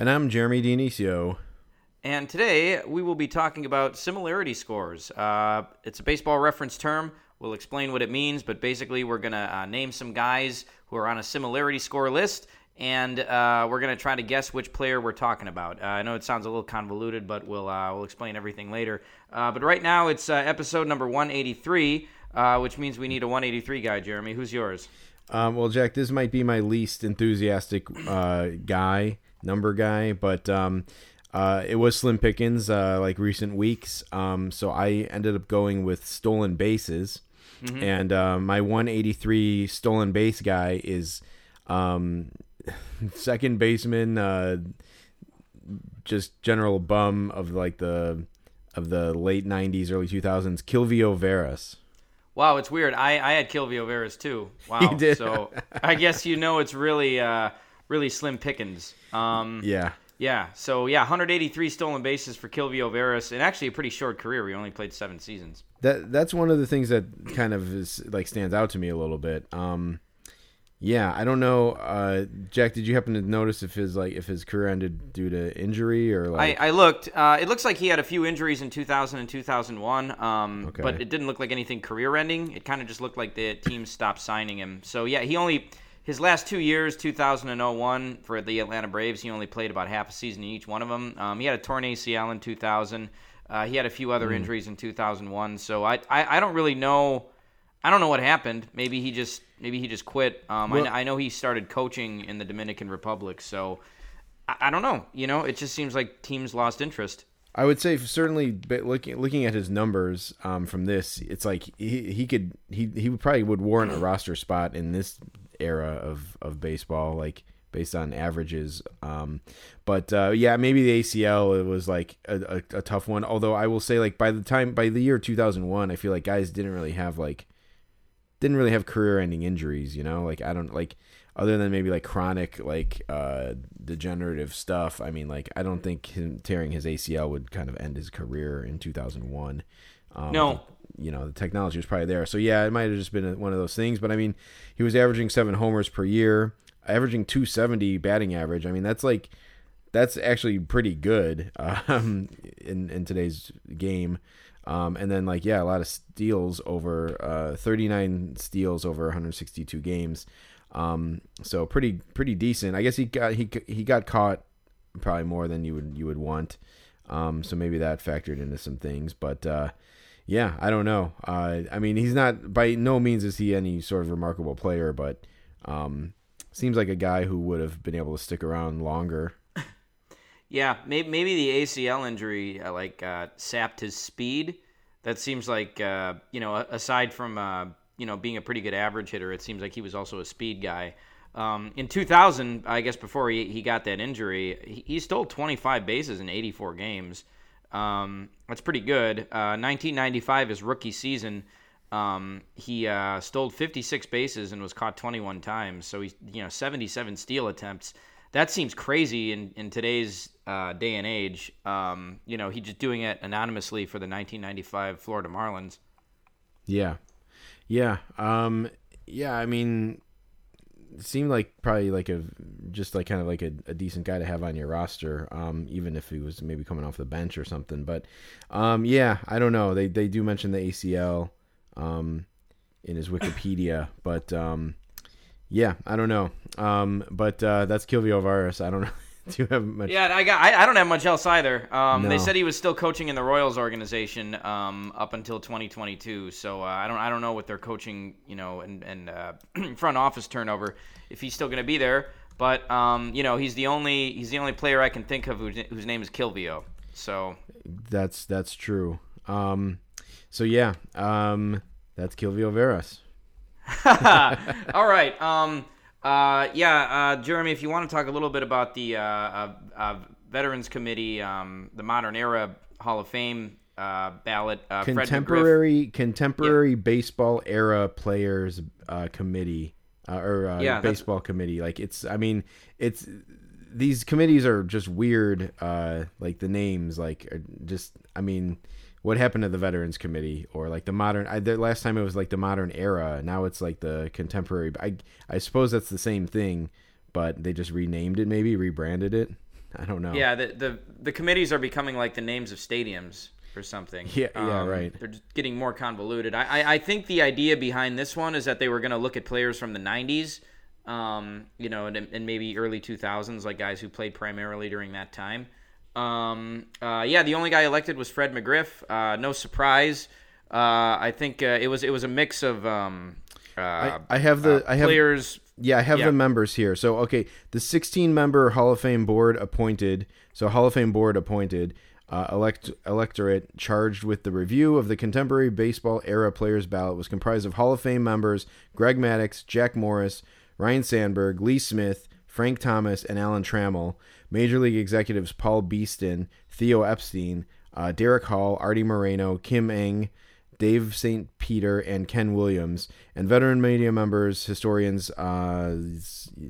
And I'm Jeremy Dionisio. and today we will be talking about similarity scores. Uh, it's a baseball reference term. We'll explain what it means, but basically, we're going to uh, name some guys who are on a similarity score list, and uh, we're going to try to guess which player we're talking about. Uh, I know it sounds a little convoluted, but we'll, uh, we'll explain everything later. Uh, but right now, it's uh, episode number 183, uh, which means we need a 183 guy, Jeremy. Who's yours? Um, well, Jack, this might be my least enthusiastic uh, guy, number guy, but um, uh, it was Slim Pickens uh, like recent weeks. Um, so I ended up going with stolen bases. And uh, my 183 stolen base guy is um, second baseman, uh, just general bum of like the of the late 90s, early 2000s, Quilvio Veras. Wow, it's weird. I, I had Quilvio Veras too. Wow. So I guess you know it's really uh, really slim pickings. Um, Yeah. yeah. So yeah, 183 stolen bases for Quilvio Veras, and actually a pretty short career. He only played seven seasons. that that's one of the things that kind of is like stands out to me a little bit. Um, yeah, I don't know, uh, Jack. Did you happen to notice if his like if his career ended due to injury or I, like? I looked. Uh, it looks like he had a few injuries in 2000 and 2001, um, Okay. but it didn't look like anything career-ending. It kind of just looked like the team stopped signing him. So yeah, he only his last two years, 2000 and 01 for the Atlanta Braves, he only played about half a season in each one of them. Um, he had a torn ACL in 2000. Uh, he had a few other injuries in 2001. So I, I I don't really know. I don't know what happened. Maybe he just maybe he just quit. Um, Well- I, I know he started coaching in the Dominican Republic, so I, I don't know. You know, it just seems like teams lost interest. I would say certainly, but looking looking at his numbers um, from this, it's like he he could he he probably would warrant a roster spot in this era of of baseball, like based on averages. Um, but uh, yeah, maybe the ACL it was like a, a, a tough one. Although I will say, like by the time by the year two thousand one, I feel like guys didn't really have like didn't really have career ending injuries. You know, like I don't like other than maybe like chronic like uh degenerative stuff i mean like i don't think him tearing his acl would kind of end his career in 2001 um, No. You know the technology was probably there so yeah it might have just been one of those things but i mean he was averaging seven homers per year averaging 270 batting average i mean that's like that's actually pretty good um, in in today's game. Um, and then like yeah, a lot of steals over uh, 39 steals over 162 games. Um, so pretty pretty decent. I guess he got he he got caught probably more than you would you would want. Um, so maybe that factored into some things, but uh, yeah, I don't know. Uh, I mean, he's not by no means is he any sort of remarkable player, but um, seems like a guy who would have been able to stick around longer. Yeah, maybe, maybe the ACL injury uh, like uh, sapped his speed. That seems like uh, you know, aside from uh, you know being a pretty good average hitter, it seems like he was also a speed guy. Um, in 2000, I guess before he, he got that injury, he, he stole 25 bases in 84 games. Um, that's pretty good. Uh, 1995, his rookie season, um, he uh, stole 56 bases and was caught 21 times. So he's you know 77 steal attempts. That seems crazy in in today's uh, day and age. Um, you know, he just doing it anonymously for the 1995 Florida Marlins. Yeah, yeah, um, yeah. I mean, seemed like probably like a just like kind of like a, a decent guy to have on your roster, um, even if he was maybe coming off the bench or something. But um, yeah, I don't know. They they do mention the ACL um, in his Wikipedia, but um, yeah, I don't know. Um, but uh, that's Quilvio Veras. I don't know. do you have much? Yeah, I got. I, I don't have much else either. Um, They said he was still coaching in the Royals organization um, up until 2022. So uh, I don't. I don't know what their coaching, you know, and and uh, front office turnover if he's still going to be there. But um, you know, he's the only he's the only player I can think of whose, whose name is Quilvio. So That's that's true. Um, so yeah, um, that's Quilvio Veras. All right. Uh. Yeah. Uh. Jeremy, if you want to talk a little bit about the uh, uh, uh Veterans Committee, um, the Modern Era Hall of Fame uh, ballot. Uh, contemporary contemporary baseball era players uh, committee uh, or uh, Yeah, that's- baseball committee. Like it's, I mean, it's these committees are just weird. Uh, like the names, like are just, I mean. What happened to the Veterans Committee or like the modern? I, the last time it was like the modern era. Now it's like the contemporary. I I suppose that's the same thing, but they just renamed it, maybe rebranded it. I don't know. Yeah, the, the the committees are becoming like the names of stadiums or something. Yeah, yeah, right. They're just getting more convoluted. I, I, I think the idea behind this one is that they were going to look at players from the '90s, um, you know, and, and maybe early 2000s, like guys who played primarily during that time. Um, uh, yeah, the only guy elected was Fred McGriff. Uh, no surprise. Uh, I think uh, it was it was a mix of um, uh, I, I have the I have players. Yeah, I have Yeah. the members here. So, okay, the 16 member Hall of Fame board appointed. So, Hall of Fame board appointed. Uh, elect electorate charged with the review of the contemporary baseball era players ballot was comprised of Hall of Fame members Greg Maddux, Jack Morris, Ryne Sandberg, Lee Smith, Frank Thomas, and Alan Trammell. Major League executives Paul Beeston, Theo Epstein, uh, Derrick Hall, Arte Moreno, Kim Ng, Dave St. Peter and Ken Williams, and veteran media members, historians, uh,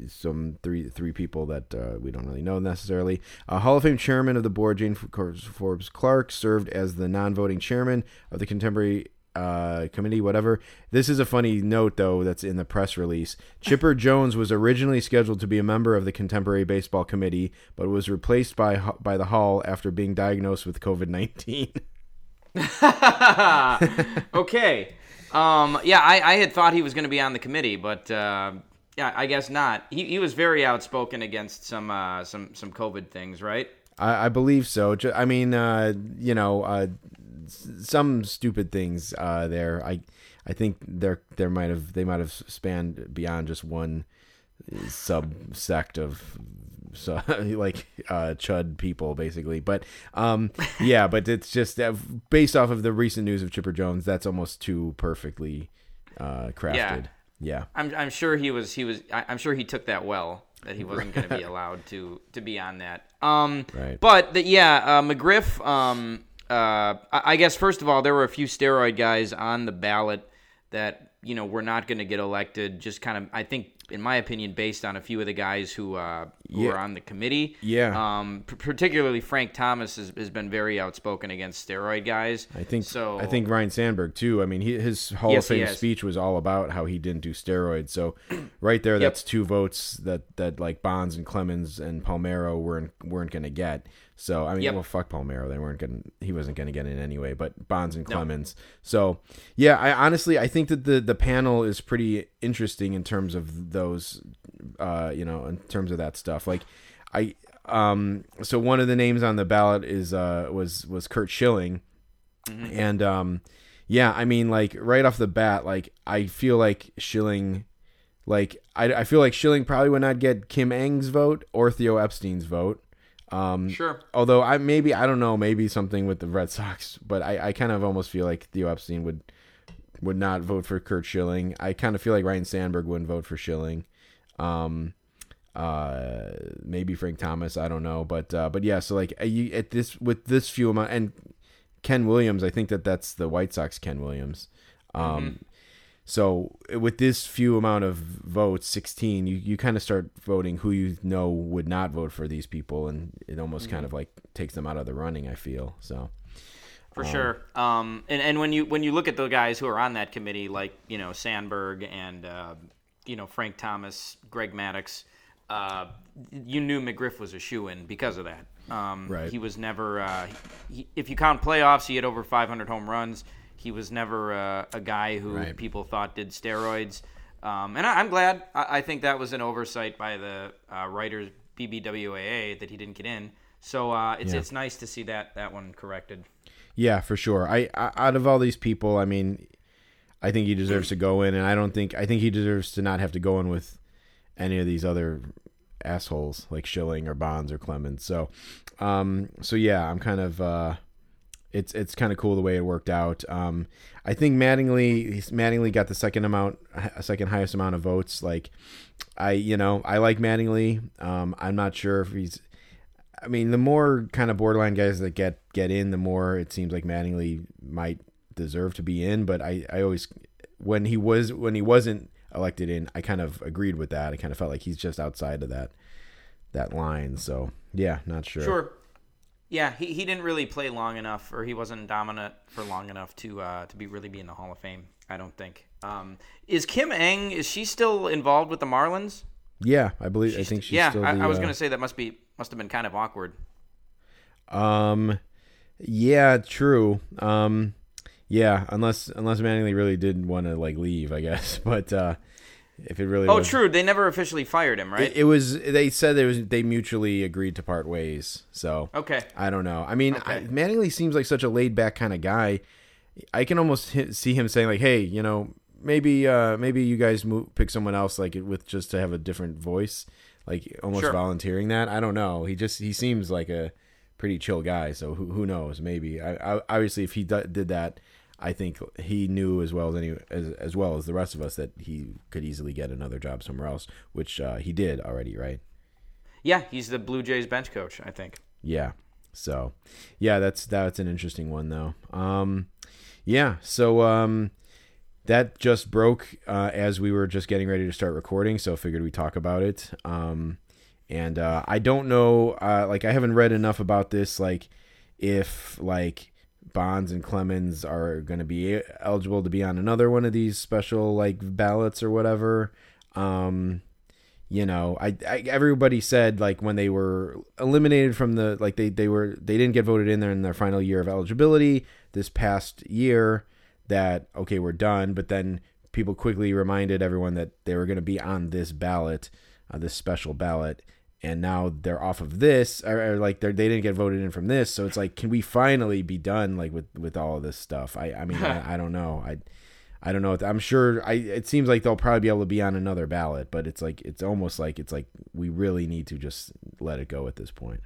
some three three people that uh, we don't really know necessarily. Uh, Hall of Fame chairman of the board, Jane Forbes Clark, served as the non-voting chairman of the contemporary uh, committee. Whatever. This is a funny note though that's in the press release. Chipper Jones was originally scheduled to be a member of the contemporary baseball committee, but was replaced by by the Hall after being diagnosed with COVID nineteen. okay. Um, yeah, I, I had thought he was going to be on the committee, but uh, yeah, I guess not. He, he was very outspoken against some uh, some some COVID things, right? I, I believe so. I mean, uh, you know, uh, some stupid things uh, there. I I think there there might have they might have spanned beyond just one subsect of so like uh chud people basically but um yeah but it's just uh, based off of the recent news of chipper jones that's almost too perfectly uh crafted yeah yeah. I'm I'm sure he was he was I'm sure he took that well that he wasn't going to be allowed to to be on that. Um, Right. But the, yeah, uh, McGriff. Um, uh, I, guess first of all, there were a few steroid guys on the ballot that you know were not going to get elected. Just kind of, I think, in my opinion, based on a few of the guys who uh, who Yeah. are on the committee. Yeah. Um, p- particularly Frank Thomas has, has been very outspoken against steroid guys. I think so. I think Ryne Sandberg too. I mean, he, his Hall Yes, of Fame speech was all about how he didn't do steroids. So, right there, that's two votes that that like Bonds and Clemens and Palmeiro weren't weren't going to get. So, I mean, Yep. well, fuck Palmeiro. They weren't going. He wasn't going to get in anyway. But Bonds and Clemens. So, yeah, I honestly I think that the the panel is pretty interesting in terms of those. Uh, you know, in terms of that stuff. Like, I um. So one of the names on the ballot is uh was was Curt Schilling and um yeah i mean like right off the bat like i feel like Schilling. like i, I feel like Schilling probably would not get kim ng's vote or theo epstein's vote um Sure. although i maybe i don't know maybe something with the red sox but i i kind of almost feel like theo epstein would would not vote for curt schilling. I kind of feel like ryne sandberg wouldn't vote for schilling. Um uh maybe frank thomas i don't know but uh but yeah so like uh, you at this with this few amount and ken williams i think that that's the white sox ken williams. Um so with this few amount of votes 16 you, you kind of start voting who you know would not vote for these people and it almost kind of like takes them out of the running i feel so For sure. Um, and, and when you when you look at the guys who are on that committee, like you know Sandberg and uh, you know Frank Thomas, Greg Maddux, uh, you knew McGriff was a shoe in because of that. Um, Right. He was never. Uh, he, if you count playoffs, he had over 500 home runs. He was never uh, a guy who Right. people thought did steroids. Um, and I, I'm glad. I, I think that was an oversight by the uh, writers BBWAA that he didn't get in. So uh, it's Yeah. it's nice to see that that one corrected. Yeah, for sure. I, I out of all these people, I mean, I think he deserves to go in, and I don't think I think he deserves to not have to go in with any of these other assholes like Schilling or Bonds or Clemens. So, um, so yeah, I'm kind of uh, it's it's kind of cool the way it worked out. Um, I think Mattingly Mattingly got the second amount, second highest amount of votes. Like, I you know I like Mattingly. Um, I'm not sure if he's I mean, the more kind of borderline guys that get get in, the more it seems like Mattingly might deserve to be in. But I, I always when he was when he wasn't elected in, I kind of agreed with that. I kind of felt like he's just outside of that that line. So yeah, not sure. Sure. Yeah, he, he didn't really play long enough, or he wasn't dominant for long enough to uh, to be really be in the Hall of Fame. I don't think. Um, is Kim Ng? Is she still involved with the Marlins? Yeah, I believe. I think she's yeah, still. I, the, I was uh, gonna say that must be must have been kind of awkward. Um, yeah, true. Um, yeah, unless unless Mattingly really did want to like leave, I guess. But uh, if it really Oh, was, true. They never officially fired him, right? It, it was. They said it was. They mutually agreed to part ways. So okay. I don't know. I mean, I, Okay. Mattingly seems like such a laid back kind of guy. I can almost hit, see him saying like, "Hey, you know, maybe uh maybe you guys move, pick someone else like with just to have a different voice, like almost Sure. volunteering that." I don't know. He just he seems like a pretty chill guy. So who who knows? Maybe. I, I obviously if he d- did that. I think he knew as well as any as, as well as the rest of us that he could easily get another job somewhere else, which uh, he did already, right? Yeah, he's the Blue Jays bench coach, I think. Yeah. So, yeah, that's that's an interesting one though. Um, yeah. So um, that just broke uh, as we were just getting ready to start recording. So figured we talk about it. Um, and uh, I don't know. Uh, like I haven't read enough about this. Like if like Bonds and Clemens are going to be eligible to be on another one of these special like ballots or whatever. Um, you know, I, I everybody said like when they were eliminated from the like they they were they didn't get voted in there in their final year of eligibility this past year that okay we're done, but then people quickly reminded everyone that they were going to be on this ballot, uh, this special ballot, and now they're off of this or, or like they they didn't get voted in from this, so it's like can we finally be done like with with all of this stuff? I I mean I, I don't know I. I don't know. I'm sure. I. It seems like they'll probably be able to be on another ballot, but it's like it's almost like it's like we really need to just let it go at this point.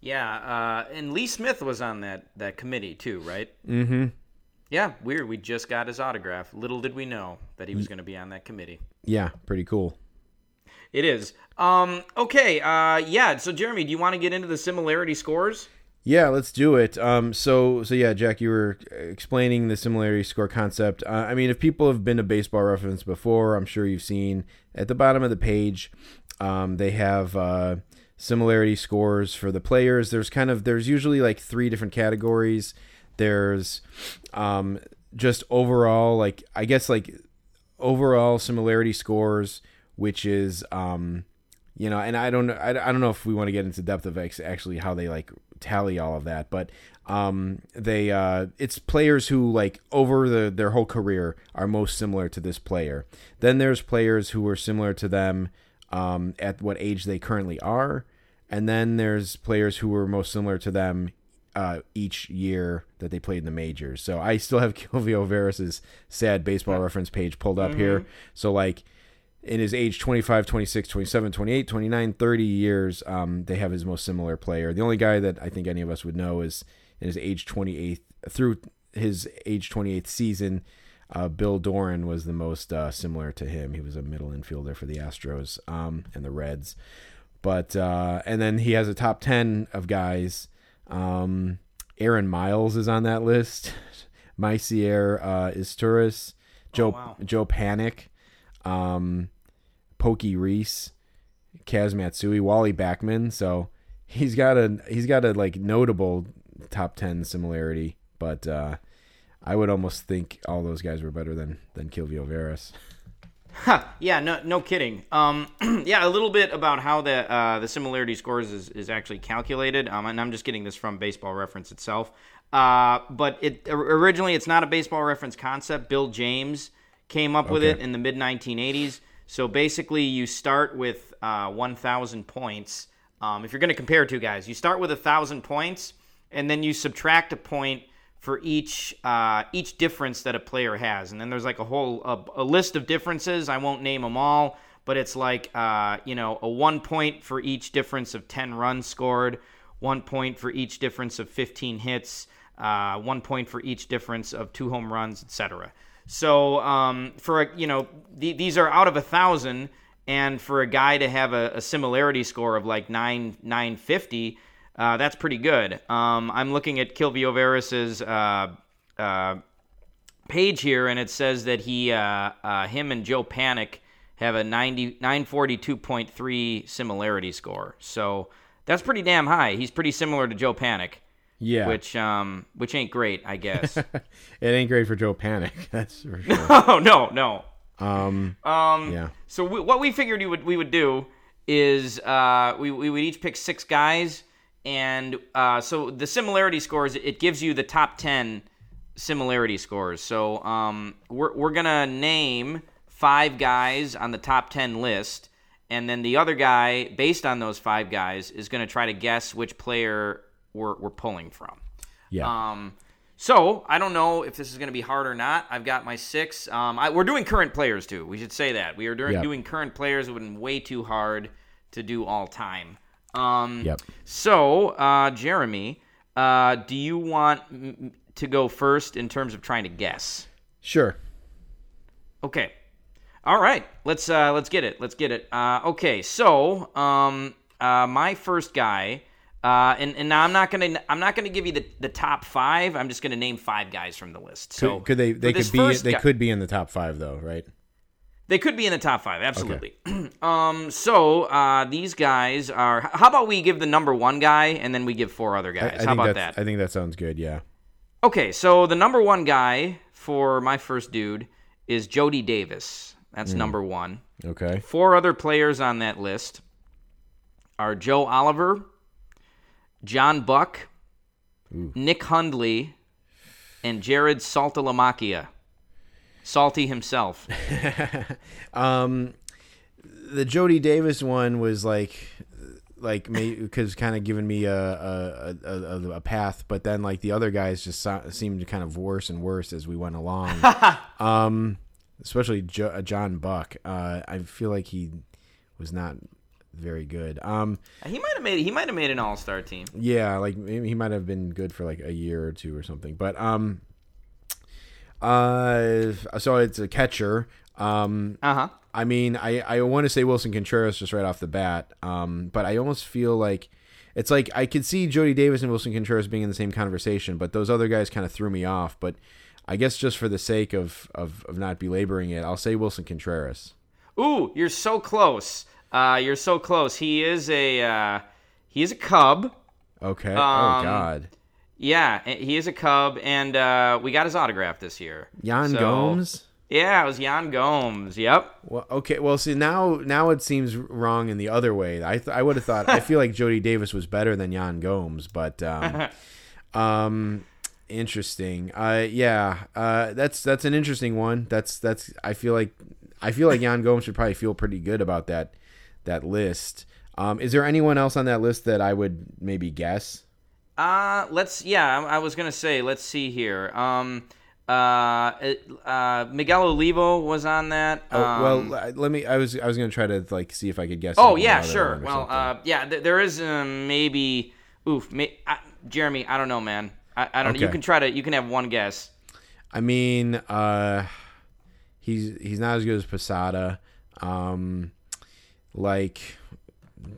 Yeah, uh, and Lee Smith was on that that committee too, right? Mm-hmm. Yeah, weird. We just got his autograph. Little did we know that he was going to be on that committee. Yeah, pretty cool. It is. Um, okay. Uh, yeah. So, Jeremy, do you want to get into the similarity scores? Yeah, let's do it. Um, so so yeah, Jack, you were explaining the similarity score concept. Uh, I mean, if people have been to Baseball Reference before, I'm sure you've seen at the bottom of the page, um, they have uh, similarity scores for the players. There's kind of there's usually like three different categories. There's um, just overall like I guess like overall similarity scores, which is um, you know, and I don't know, I, I don't know if we want to get into depth of actually how they like tally all of that, but um, they uh, it's players who like over the their whole career are most similar to this player. Then there's players who are similar to them um, at what age they currently are, and then there's players who were most similar to them uh, each year that they played in the majors. So I still have Quilvio Veras' sad baseball reference page pulled up here. So like in his age 25, 26, 27, 28, 29, 30 years, um, they have his most similar player. The only guy that I think any of us would know is in his age 28th through his age 28th season. Uh, Bill Doran was the most uh, similar to him. He was a middle infielder for the Astros um, and the Reds. But uh, and then he has a top 10 of guys. Um, Aaron Miles is on that list. Maicer uh, Izturis, Joe wow. Joe Panik, um, Pokey Reese, Kaz Matsui, Wally Backman. So he's got a he's got a like notable top ten similarity, but uh, I would almost think all those guys were better than than Quilvio Veras. Huh, yeah, no, no kidding. Um, yeah, a little bit about how the uh, the similarity scores is, is actually calculated, um, and I'm just getting this from Baseball Reference itself. Uh, but it originally it's not a Baseball Reference concept. Bill James came up with it in the mid 1980s. So basically, you start with uh, 1,000 points. Um, if you're going to compare two guys, you start with a thousand points, and then you subtract a point for each uh, each difference that a player has, and then there's like a whole a, a list of differences. I won't name them all, but it's like uh, you know a one point for each difference of 10 runs scored, one point for each difference of 15 hits, uh, one point for each difference of two home runs, etc. So um, for a- you know the, these are out of a thousand, and for a guy to have a, a similarity score of like nine nine fifty, uh, that's pretty good. Um, I'm looking at Quilvio uh, uh, page here, and it says that he, uh, uh, him and Joe Panik have a 90, 942.3 similarity score. So that's pretty damn high. He's pretty similar to Joe Panik, Yeah. which um, which ain't great, I guess. it ain't great for Joe Panik. That's for sure. oh no, no. um. Um, Yeah. So we, what we figured we would we would do is uh, we we would each pick six guys, and uh, so the similarity scores it gives you the top ten similarity scores. So um, we're we're gonna name five guys on the top ten list, and then the other guy, based on those five guys, is gonna try to guess which player we're we're pulling from. Yeah. Um, so I don't know if this is going to be hard or not. I've got my six. Um, I, we're doing current players too. We should say that we are doing, Yep. doing current players. It would been way too hard to do all time. Um, Yep. So uh, Jeremy, uh, do you want m- to go first in terms of trying to guess? Sure. Okay. All right. Let's uh, let's get it. Let's get it. Uh, okay. So um, uh, my first guy, uh, and and now I'm not gonna I'm not gonna give you the, the top five. I'm just gonna name five guys from the list. Could, So could they? They could be. They guy- could be in the top five though, right? They could be in the top five. Absolutely. um. So uh, these guys are. How about we give the number one guy and then we give four other guys? I how about that? I think that sounds good. Yeah. Okay, so the number one guy for my first dude is Jody Davis. That's Hmm. number one. Okay. Four other players on that list are Joe Oliver, John Buck, Nick Hundley, and Jarrod Saltalamacchia. Salty himself. Um, the Jody Davis one was like, like because kind of giving me a a, a a a path, but then like the other guys just so- seemed kind of worse and worse as we went along. um, especially jo- uh, John Buck. Uh, I feel like he was not very good. Um, he might have made he might have made an all star team. yeah, like maybe he might have been good for like a year or two or something. But um, uh, so it's a catcher. Um, Uh huh. I mean, I, I want to say Willson Contreras just right off the bat, um, but I almost feel like it's like I could see Jody Davis and Willson Contreras being in the same conversation, but those other guys kind of threw me off. But I guess just for the sake of, of, of not belaboring it, I'll say Willson Contreras. Ooh, you're so close. Uh, you're so close. He is a uh, he is a Cub. Okay. oh Um, God, Yeah, he is a Cub, and uh, we got his autograph this year. Yan So- Gomes. Yeah, it was Yan Gomes. Yep. Well, okay. Well, see now now it seems wrong in the other way. I th- I would have thought I feel like Jody Davis was better than Yan Gomes, but um, um, interesting. Uh, yeah. Uh, that's that's an interesting one. That's that's I feel like I feel like Yan Gomes should probably feel pretty good about that that list. Um, is there anyone else on that list that I would maybe guess? Uh, let's. Yeah, I, I was gonna say. Let's see here. Um, uh, uh, Miguel Olivo was on that. Oh, Um, well, uh, let me. I was I was gonna try to like see if I could guess. Oh yeah, sure. Well, uh, yeah, th- there is um, maybe. Oof, may, uh, Jeremy. I don't know, man. I, I don't. know You can try to. You can have one guess. I mean, uh, he's he's not as good as Posada. Um, like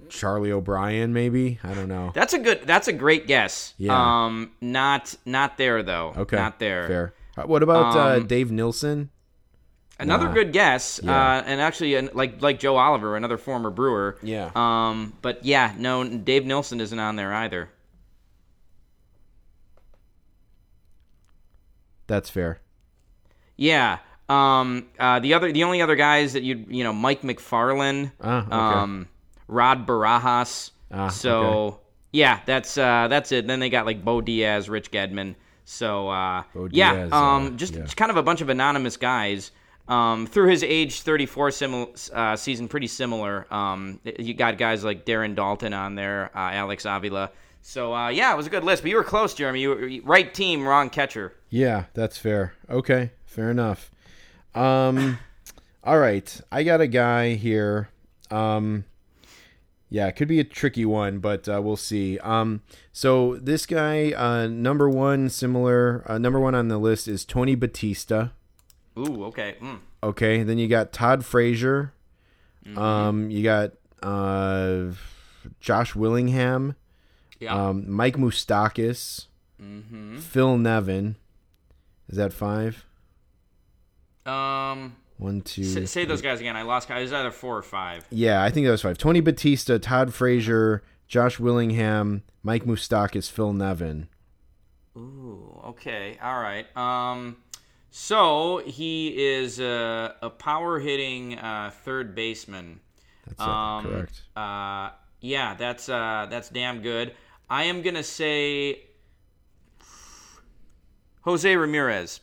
Charlie O'Brien, maybe. I don't know. That's a good. That's a great guess. Yeah. Um, not not there though. Okay, Not there. Fair. Uh, What about uh, Um, Dave Nilsson? Another Nah. good guess, Yeah. uh, and actually, like like Joe Oliver, another former Brewer. Yeah. Um, but yeah, no, Dave Nilsson isn't on there either. That's fair. Yeah. Um, uh, the other, the only other guys that you you know, Mike Macfarlane, Ah, okay. um, Rod Barajas. Ah, so okay. yeah, that's uh, that's it. Then they got like Bo Diaz, Rich Gedman. So uh, Bo yeah, Diaz, um, uh, just yeah. kind of a bunch of anonymous guys. Um, through his age 34 simil- uh, season, pretty similar. Um, you got guys like Darren Daulton on there, uh, Alex Avila. So uh, yeah, it was a good list. But you were close, Jeremy. You were right team, wrong catcher. Yeah, that's fair. Okay, fair enough. Um, all right, I got a guy here. Um, yeah, it could be a tricky one, but uh, we'll see. Um, so this guy, uh, number one, similar, uh, number one on the list is Tony Batista. Ooh, okay. Mm. Okay, then you got Todd Frazier, Um, you got uh, Josh Willingham, Yeah. um, Mike Moustakas, mm-hmm. Phil Nevin. Is that five? Um, One, two. say, say those guys again. I lost. It was either four or five. Yeah, I think that was five. Tony Batista, Todd Frazier, Josh Willingham, Mike Moustakas, Phil Nevin. Ooh, okay, all right. Um, so he is a, a power hitting uh, third baseman. That's Um, correct. Uh, yeah, that's uh, that's damn good. I am gonna say Jose Ramirez.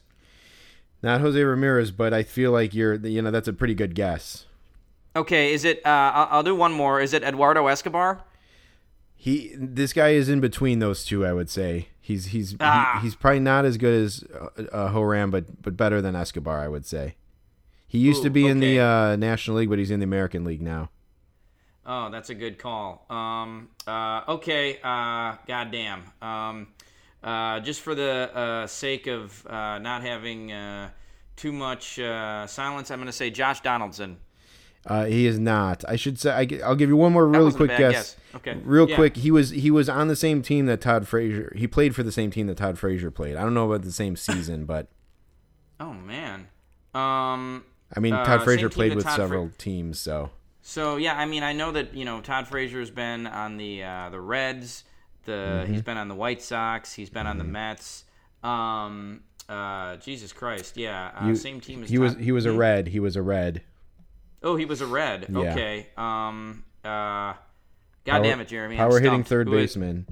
Not Jose Ramirez, but I feel like you're, you know, that's a pretty good guess. Okay, is it? Uh, I'll, I'll do one more. Is it Eduardo Escobar? He, this guy is in between those two. I would say he's he's he- Ah. he's probably not as good as uh, uh, Horam, but but better than Escobar. I would say. He used to Ooh, be in the uh, National League, but he's in the American League now. Oh, that's a good call. Um, uh, okay, uh, goddamn. Um, uh, just for the uh, sake of uh, not having uh, too much uh, silence, I'm going to say Josh Donaldson. Uh, he is not. I should say. I, will give you one more really quick guess. guess. Okay. Real Yeah. quick, he was he was on the same team that Todd Frazier. He played for the same team that Todd Frazier played. I don't know about the same season, but Oh man. Um, I mean, Todd Frazier played with Todd Fra- several teams, so so yeah, I mean, I know that you know Todd Frazier's been on the uh, the Reds. The Mm-hmm. he's been on the White Sox. He's been on the Mets. Um, uh, Jesus Christ, yeah, uh, You- same team as he was he was a Hmm? red. He was a red. Oh, he was a red. Yeah. Okay. Um. Uh. God Power- damn it, Jeremy. I'm Power hitting third Who is- baseman.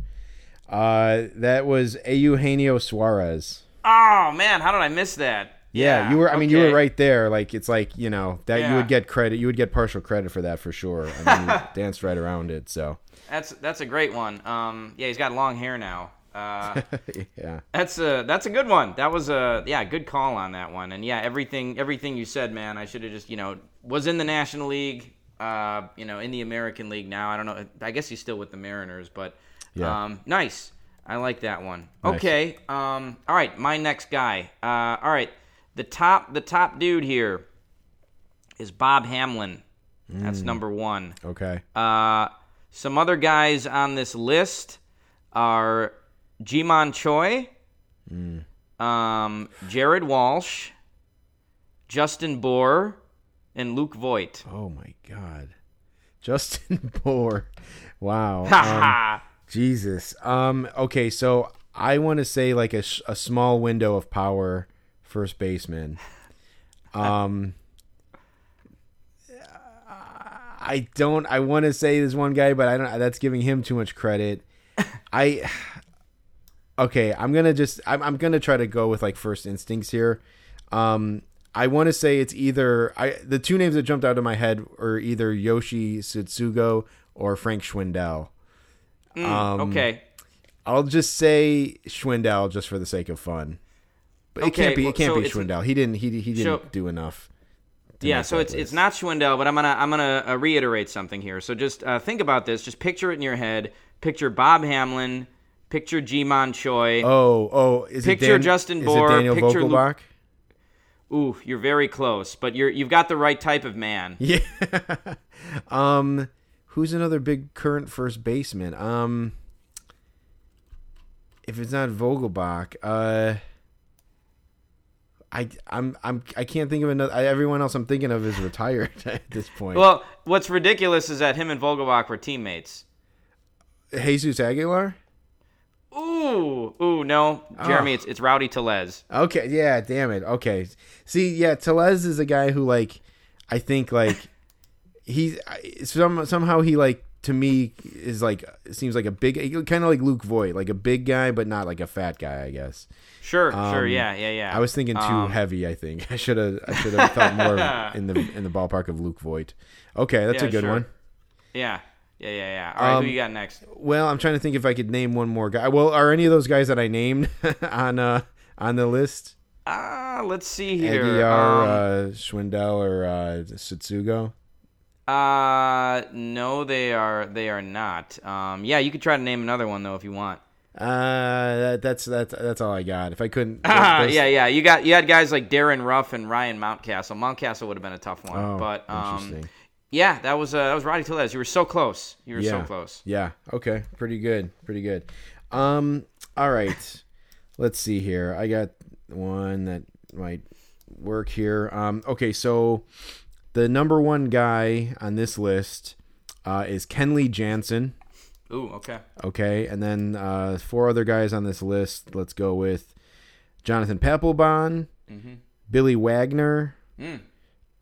Uh, that was Eugenio Suarez. Oh man, how did I miss that? Yeah, you were. I mean, you were right there. Like it's like you know that you would get credit. You would get partial credit for that for sure. I mean, you danced right around it. So That's that's a great one. Um. Yeah, he's got long hair now. Uh. yeah, That's a that's a good one. That was a yeah good call on that one. And yeah, everything everything you said, man. I should have just you know was in the National League, uh, you know, in the American League now. I don't know. I guess he's still with the Mariners, but Yeah. um, nice. I like that one. Nice. Okay. Um. All right, my next guy. Uh. All right, the top the top dude here is Bob Hamelin. Mm. That's number one. okay. Uh, some other guys on this list are Ji-Man Choi, um, Jared Walsh, Justin Bour, and Luke Voit. Oh my God, Justin Bour. Wow. Um! Jesus. Um. Okay. So I want to say like a, sh- a small window of power, first baseman. Um. I don't. I want to say this one guy, but I don't. That's giving him too much credit. I. Okay, I'm gonna just. I'm, I'm gonna try to go with like first instincts here. Um, I want to say it's either I. The two names that jumped out of my head are either Yoshi Tsutsugo or Frank Schwindel. Um, okay. I'll just say Schwindel just for the sake of fun. But it can't be. It can't so be Schwindel. He didn't. He he didn't So- do enough. Yeah, so it's it's not Schwindel, but I'm gonna I'm gonna uh, reiterate something here. So just uh, think about this. Just picture it in your head. Picture Bob Hamelin. Picture Ji-Man Choi. Oh oh. Is Picture it Dan, Justin is Bour, it Daniel picture Luke- Vogelbach? Ooh, you're very close, but you're you've got the right type of man. Yeah. um, who's another big current first baseman? Um, if it's not Vogelbach, uh, I I'm I'm I can't think of another. I, everyone else I'm thinking of is retired at this point. Well, what's ridiculous is that him and Vogelbach were teammates. Jesus Aguilar. Ooh, ooh, no, oh. Jeremy, Oh. it's it's Rowdy Tellez. Okay, yeah, damn it. Okay, see, yeah, Tellez is a guy who like, I think like, he's some somehow he like to me is like seems like a big kind of like Luke Voit, like a big guy but not like a fat guy, I guess. Sure, sure, Um, yeah, yeah, yeah. I was thinking too Um, heavy. I think I should have I should have thought more in the in the ballpark of Luke Voit. Okay, that's Yeah, a good sure. one. Yeah, yeah, yeah, yeah. All right, Um, who you got next? Well, I'm trying to think if I could name one more guy. Well, are any of those guys that I named on uh on the list? Ah, let's see here. Aguilar, Um, uh, Schwindel, or uh, Tsutsugo? Uh, no, they are they are not. Um, yeah, you could try to name another one though if you want. Uh, that, that's that's that's all I got. If I couldn't, Ah, yeah, yeah. You got you had guys like Darin Ruf and Ryan Mountcastle. Mountcastle would have been a tough one, Oh, but um. Yeah, that was uh, that was Rowdy Tellez. You were so close. You were so close. Yeah. Okay. Pretty good. Pretty good. Um. All right. Let's see here. I got one that might work here. Um. Okay. So the number one guy on this list uh, is Kenley Jansen. Ooh, okay. Okay, and then uh, four other guys on this list. Let's go with Jonathan Papelbon, Billy Wagner, Mm.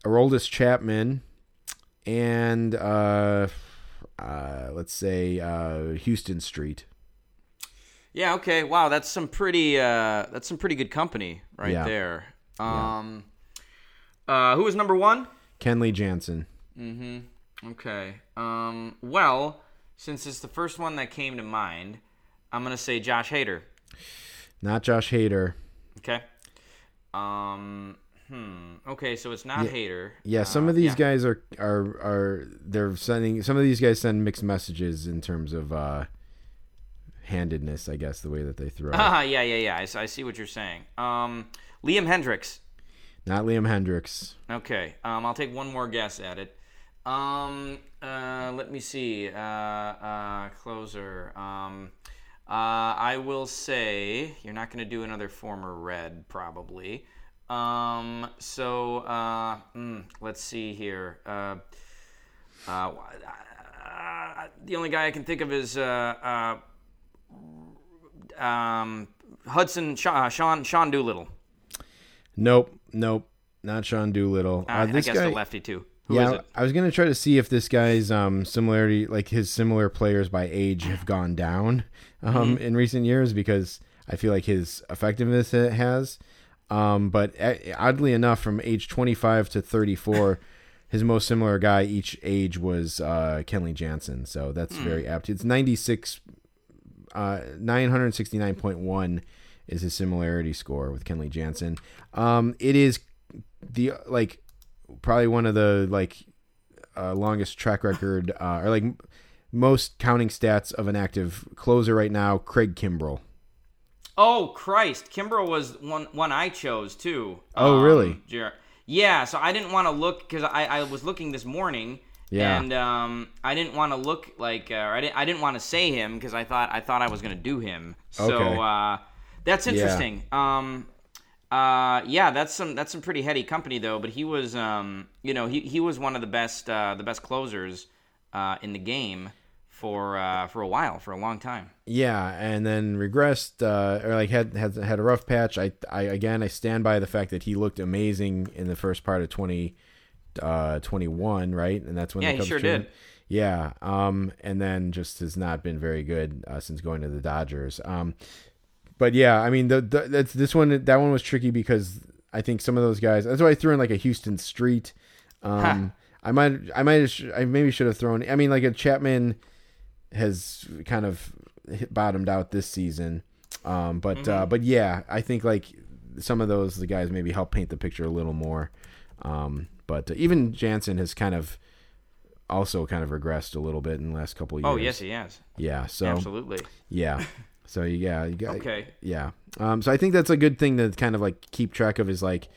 Aroldis Chapman, and uh, uh, let's say uh, Huston Street. Yeah, okay. Wow, that's some pretty uh that's some pretty good company right Yeah. there. Um uh who was number 1? Kenley Jansen. Mm-hmm. Okay. Um well, since it's the first one that came to mind, I'm going to say Josh Hader. Not Josh Hader. Okay. Um hmm. Okay, so it's not Hader. Yeah, some Uh, of these yeah. guys are are are they're sending some of these guys send mixed messages in terms of uh handedness, I guess, the way that they throw. Ah, yeah, yeah, yeah. I see what you're saying. Um Liam Hendriks. Not Liam Hendriks. Okay. Um, I'll take one more guess at it. Um, uh, let me see. Uh, uh, closer. Um, uh, I will say you're not going to do another former Red, probably. Um, so uh, mm, let's see here. Uh, the only guy I can think of is uh, uh, um, Hudson Sean, Sean Sean Doolittle. Nope, nope, not Sean Doolittle. Uh, Uh, I this guess guy, the lefty too. Who is yeah, it? I was gonna try to see if this guy's um similarity, like his similar players by age, have gone down um Mm-hmm. in recent years because I feel like his effectiveness it has. Um, but uh, oddly enough, from age 25 to 34, his most similar guy each age was uh, Kenley Jansen. So that's Hmm. very apt. It's 96, uh, 969.1 is his similarity score with Kenley Jansen. Um, it is the like probably one of the like uh, longest track record uh, or like m- most counting stats of an active closer right now. Craig Kimbrel. Oh Christ, Kimbrel was one one I chose too. Oh, really? Jer- Yeah, so I didn't want to look because I, I was looking this morning. Yeah. And um, I didn't want to look like, uh, or I didn't, I didn't want to say him because I thought I thought I was gonna do him. So Okay. uh, that's interesting. Um, uh, yeah, that's some that's some pretty heady company though. But he was, um, you know, he, he was one of the best uh, the best closers uh, in the game for uh, for a while, for a long time. Yeah, and then regressed uh, or like had had had a rough patch. I I again I stand by the fact that he looked amazing in the first part of 20 uh 21, right? And that's when Yeah, he sure did. Yeah, um and then just has not been very good uh, since going to the Dodgers. Um but yeah, I mean the, the that's this one that one was tricky because I think some of those guys. That's why I threw in like a Huston Street. Um I might I might I maybe should have thrown I mean like a Chapman has kind of hit, bottomed out this season. Um, but uh, but yeah, I think like some of those the guys maybe help paint the picture a little more. Um, but uh, even Jansen has kind of also kind of regressed a little bit in the last couple of years. Oh yes, he has. yeah. So Absolutely. yeah. So yeah, you got Okay. yeah. Um, so I think that's a good thing to kind of like keep track of is like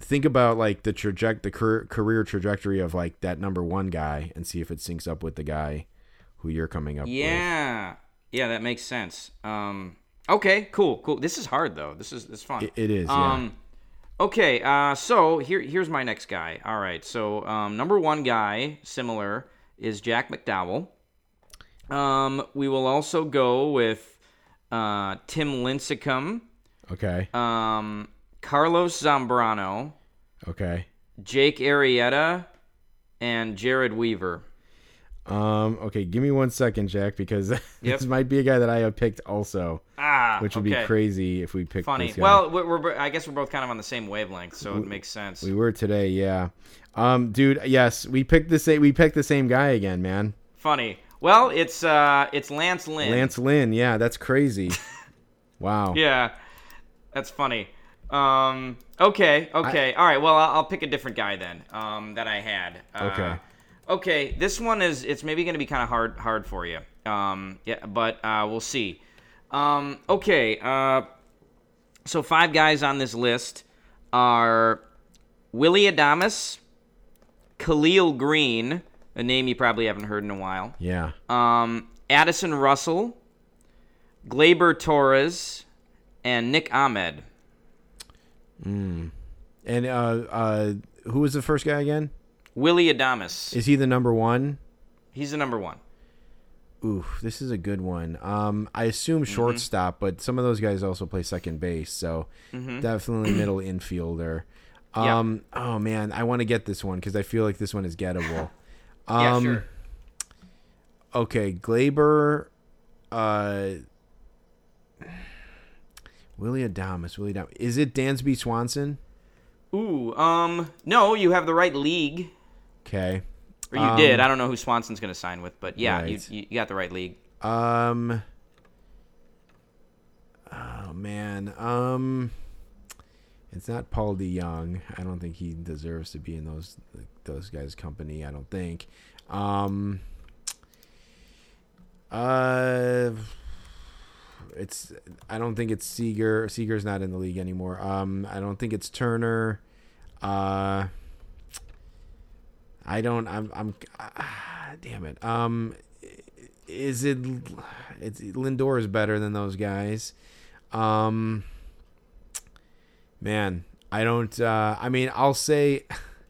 think about like the traject the career, career trajectory of like that number one guy and see if it syncs up with the guy who you're coming up with. Yeah, yeah, that makes sense. Um, okay, cool, cool. This is hard though. This is this is fun. It- it is, yeah. Um, okay, uh, so here here's my next guy. All right, so um, number one guy, similar, is Jack McDowell. Um, we will also go with uh, Tim Lincecum, Okay. um, Carlos Zambrano, Okay. Jake Arrieta, and Jered Weaver. Um. Okay. Give me one second, Jack, because Yep. this might be a guy that I have picked also, Ah, which would okay. be crazy if we picked Funny. Well, we're, we're, I guess we're both kind of on the same wavelength, so it makes sense. we were today. Yeah. Um. Dude. Yes. We picked the same. We picked the same guy again, man. Funny. Well, it's uh, it's Lance Lynn. Lance Lynn. Yeah. That's crazy. wow. Yeah, that's funny. Um. Okay. Okay. All right. Well, I'll, I'll pick a different guy then. Um. That I had. Uh, Okay. Okay. This one is. It's maybe going to be kind of hard. Hard for you. Um. Yeah. But uh, we'll see. Um. Okay. Uh. So five guys on this list are Willy Adames, Khalil Greene, a name you probably haven't heard in a while. Yeah. Um, Addison Russell, Gleyber Torres, and Nick Ahmed. And uh, uh, who was the first guy again? Willy Adames. Is he the number one? He's the number one. Ooh, this is a good one. Um, I assume Mm-hmm. shortstop, but some of those guys also play second base, so Mm-hmm. definitely middle infielder. Um, oh man, I want to get this one because I feel like this one is gettable. Yeah, Um, sure. Okay, Gleyber, uh, Willy Adames. Willy Adames. Is it Dansby Swanson? Ooh, um, no, you have the right league. Okay. Or you Um, did. I don't know who Swanson's going to sign with, but yeah, Right. you, you got the right league. Um. Oh man. Um. It's not Paul DeJong. I don't think he deserves to be in those those guys' company. I don't think. Um. Uh. It's. I don't think it's Seager. Seager's not in the league anymore. Um. I don't think it's Turner. Uh. I don't. I'm. I'm. Ah, damn it. Um is it it's Lindor is better than those guys. Um man, I don't uh I mean, I'll say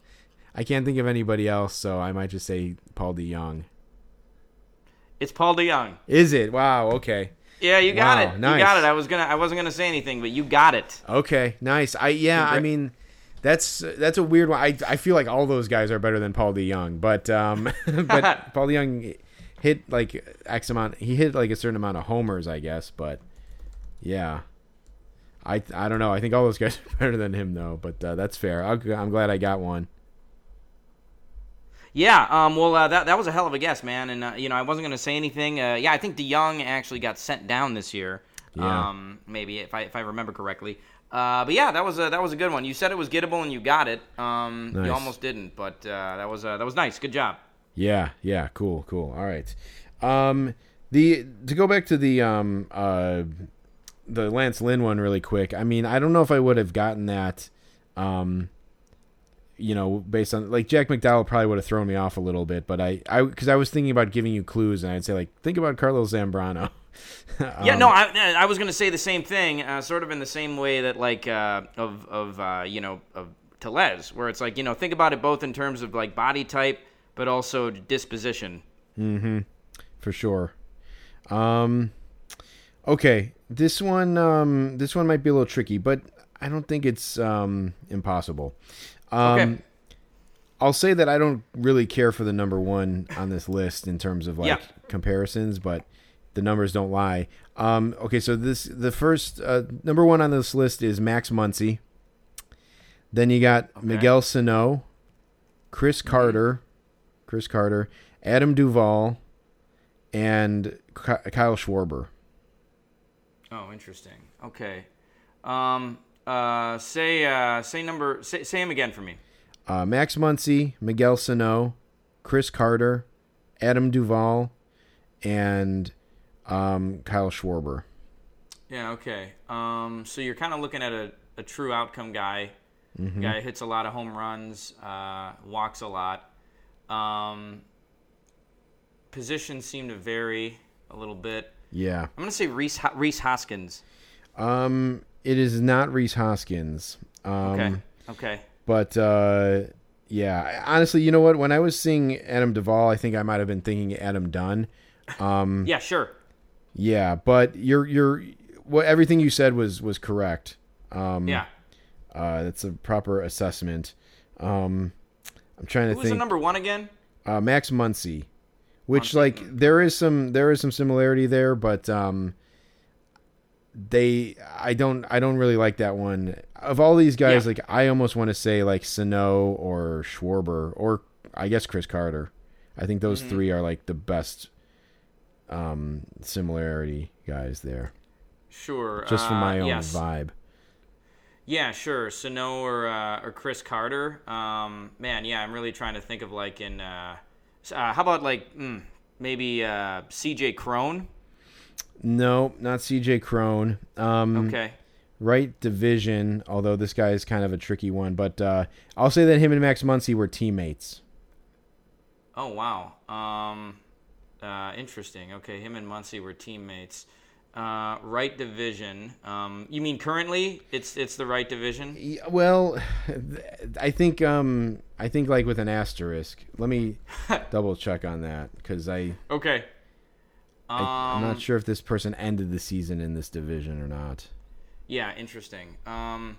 I can't think of anybody else, so I might just say Paul DeJong. It's Paul DeJong. Is it? Wow, okay. Yeah, you got Wow, it. nice. You got it. I was gonna. I wasn't gonna say anything, but you got it. Okay, nice. I yeah, I mean that's that's a weird one. I I feel like all those guys are better than Paul DeJong, but um but Paul DeJong hit like X amount he hit like a certain amount of homers, I guess, but yeah. I I don't know. I think all those guys are better than him though, but uh, that's fair. I'll, I'm glad I got one. Yeah. Um. Well, uh, that that was a hell of a guess, man. And uh, you know, I wasn't gonna say anything. Uh, yeah, I think DeJong actually got sent down this year. Yeah. Um. Maybe if I if I remember correctly. Uh. But yeah, that was a that was a good one. You said it was gettable and you got it. Um. Nice. You almost didn't, but uh, that was uh, that was nice. Good job. Yeah, yeah, cool, cool. All right. Um the to go back to the um uh the Lance Lynn one really quick. I mean, I don't know if I would have gotten that um you know, based on like Jack McDowell probably would have thrown me off a little bit, but I I cuz I was thinking about giving you clues and I'd say like think about Carlos Zambrano. Yeah, Um, no, I, I was gonna say the same thing, uh, sort of in the same way that like uh, of of uh, you know of Tellez, where it's like you know think about it both in terms of like body type, but also disposition. Mm-hmm. For sure. Um, okay, this one, um, this one might be a little tricky, but I don't think it's um, impossible. Um, Okay. I'll say that I don't really care for the number one on this list in terms of like Yeah. comparisons, but the numbers don't lie. Um, okay, so this the first uh, number one on this list is Max Muncy. Then you got Miguel Sano, Chris Carter, Chris Carter, Adam Duvall, and Ky- Kyle Schwarber. Oh, interesting. Okay. Um. Uh. Say. Uh. Say number. Say. Say him again for me. Uh, Max Muncy, Miguel Sano, Chris Carter, Adam Duvall, and um, Kyle Schwarber. Yeah. Okay. Um. So you're kind of looking at a, a true outcome guy. Mm-hmm. Guy hits a lot of home runs. Uh. Walks a lot. Um. Positions seem to vary a little bit. Yeah. I'm gonna say Rhys Ho- Rhys Hoskins. Um, it is not Rhys Hoskins. Um, Okay. okay. But uh, yeah, honestly, you know what? When I was seeing Adam Duvall, I think I might have been thinking Adam Dunn. Um, Yeah. Sure. yeah, but you're you're what everything you said was was correct. Um, Yeah. uh, that's a proper assessment. Um, I'm trying to Who was the number one again? uh, Max Muncy, which like there is some there is some similarity there, but um, they I don't I don't really like that one. Of all these guys, Yeah. like I almost want to say like Sano or Schwarber or I guess Chris Carter. I think those Mm-hmm. three are like the best um similarity guys there. Sure. Just uh, my own yes. vibe. Yeah, sure. Sano or uh, or Chris Carter. Um, man, yeah, I'm really trying to think of like in. Uh, uh, how about like mm, maybe uh, C.J. Cron? No, not CJ Cron. Um Okay. right division, although this guy is kind of a tricky one, but uh I'll say that him and Max Muncy were teammates. Oh wow. Um, uh, interesting. Okay, him and Muncy were teammates. Uh, right division. Um, you mean currently? It's it's the right division. Yeah, well, I think um I think like with an asterisk. Let me double check on that because I, Okay. Um, I I'm not sure if this person ended the season in this division or not. Yeah, interesting. Um,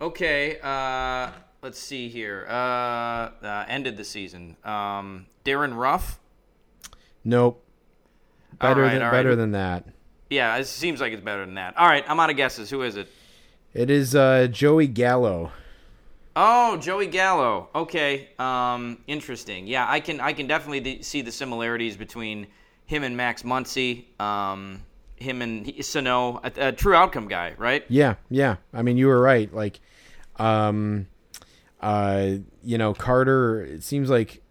okay, uh, let's see here. Uh, uh, ended the season. Um, Darin Ruf. Nope. Better right, than all right. better than that. Yeah, it seems like it's better than that. All right, I'm out of guesses. Who is it? It is uh, Joey Gallo. Oh, Joey Gallo. Okay. Um, interesting. Yeah, I can I can definitely d- see the similarities between him and Max Muncy. Um, him and Sano, a, a true outcome guy, right? Yeah, yeah. I mean, you were right. Like, um, uh, you know, Carter. It seems like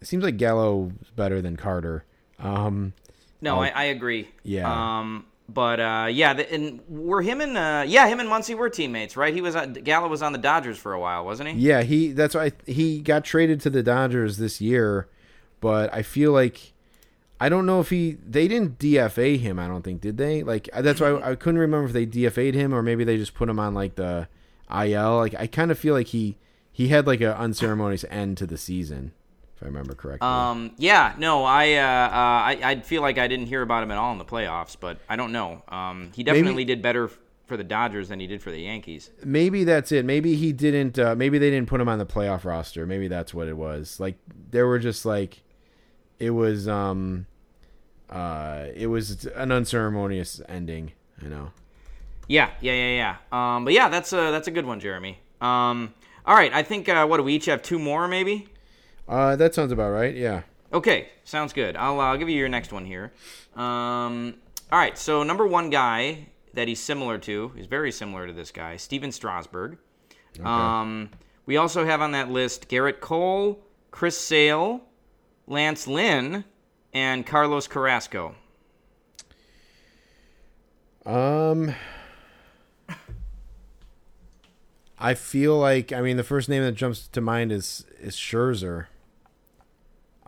it seems like Gallo is better than Carter. Um, No, I, I agree. Yeah. Um, but uh, yeah, the, and were him and uh, yeah, him and Muncy were teammates, right? He was on, Gallo was on the Dodgers for a while, wasn't he? yeah, he. That's why he got traded to the Dodgers this year, but I feel like I don't know if he. They didn't DFA him. I don't think did they? Like that's why I, I couldn't remember if they DFA'd him or maybe they just put him on like the IL. Like I kind of feel like he he had like an unceremonious end to the season, if I remember correctly. Um, yeah, no, I, uh, uh, I, I feel like I didn't hear about him at all in the playoffs, but I don't know. Um, he definitely did better for the Dodgers than he did for the Yankees. maybe that's it. Maybe he didn't. Uh, maybe they didn't put him on the playoff roster. Maybe that's what it was. Like there were just like, it was um, uh, it was an unceremonious ending. You know. Yeah, yeah, yeah, yeah. Um, but yeah, that's a that's a good one, Jeremy. Um, all right, I think uh, what do we each have two more, maybe? Uh, that sounds about right. Yeah. Okay, sounds good. I'll, uh, I'll give you your next one here. Um, all right, so number one guy that he's similar to, is very similar to this guy, Stephen Strasburg. Um, we also have on that list Gerrit Cole, Chris Sale, Lance Lynn, and Carlos Carrasco. Um. I feel like I mean the first name that jumps to mind is is Scherzer.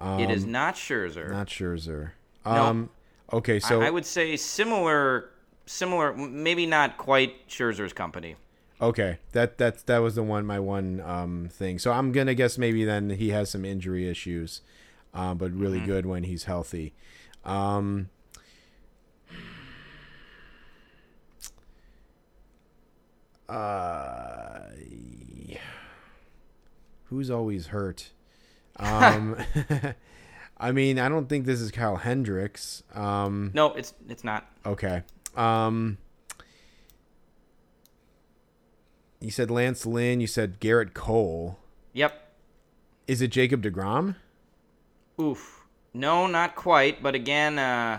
It is not Scherzer. Not Scherzer. No. Um. Okay, so I, I would say similar, similar, maybe not quite Scherzer's company. Okay, that that that was the one my one um thing. So I'm gonna guess maybe then he has some injury issues, um, but really good when he's healthy. Um, uh, who's always hurt? Um, I mean, I don't think this is Kyle Hendricks. Um, No, it's it's not. Okay. Um You said Lance Lynn, you said Gerrit Cole. Yep. Is it Jacob DeGrom? Oof. No, not quite. But again, uh,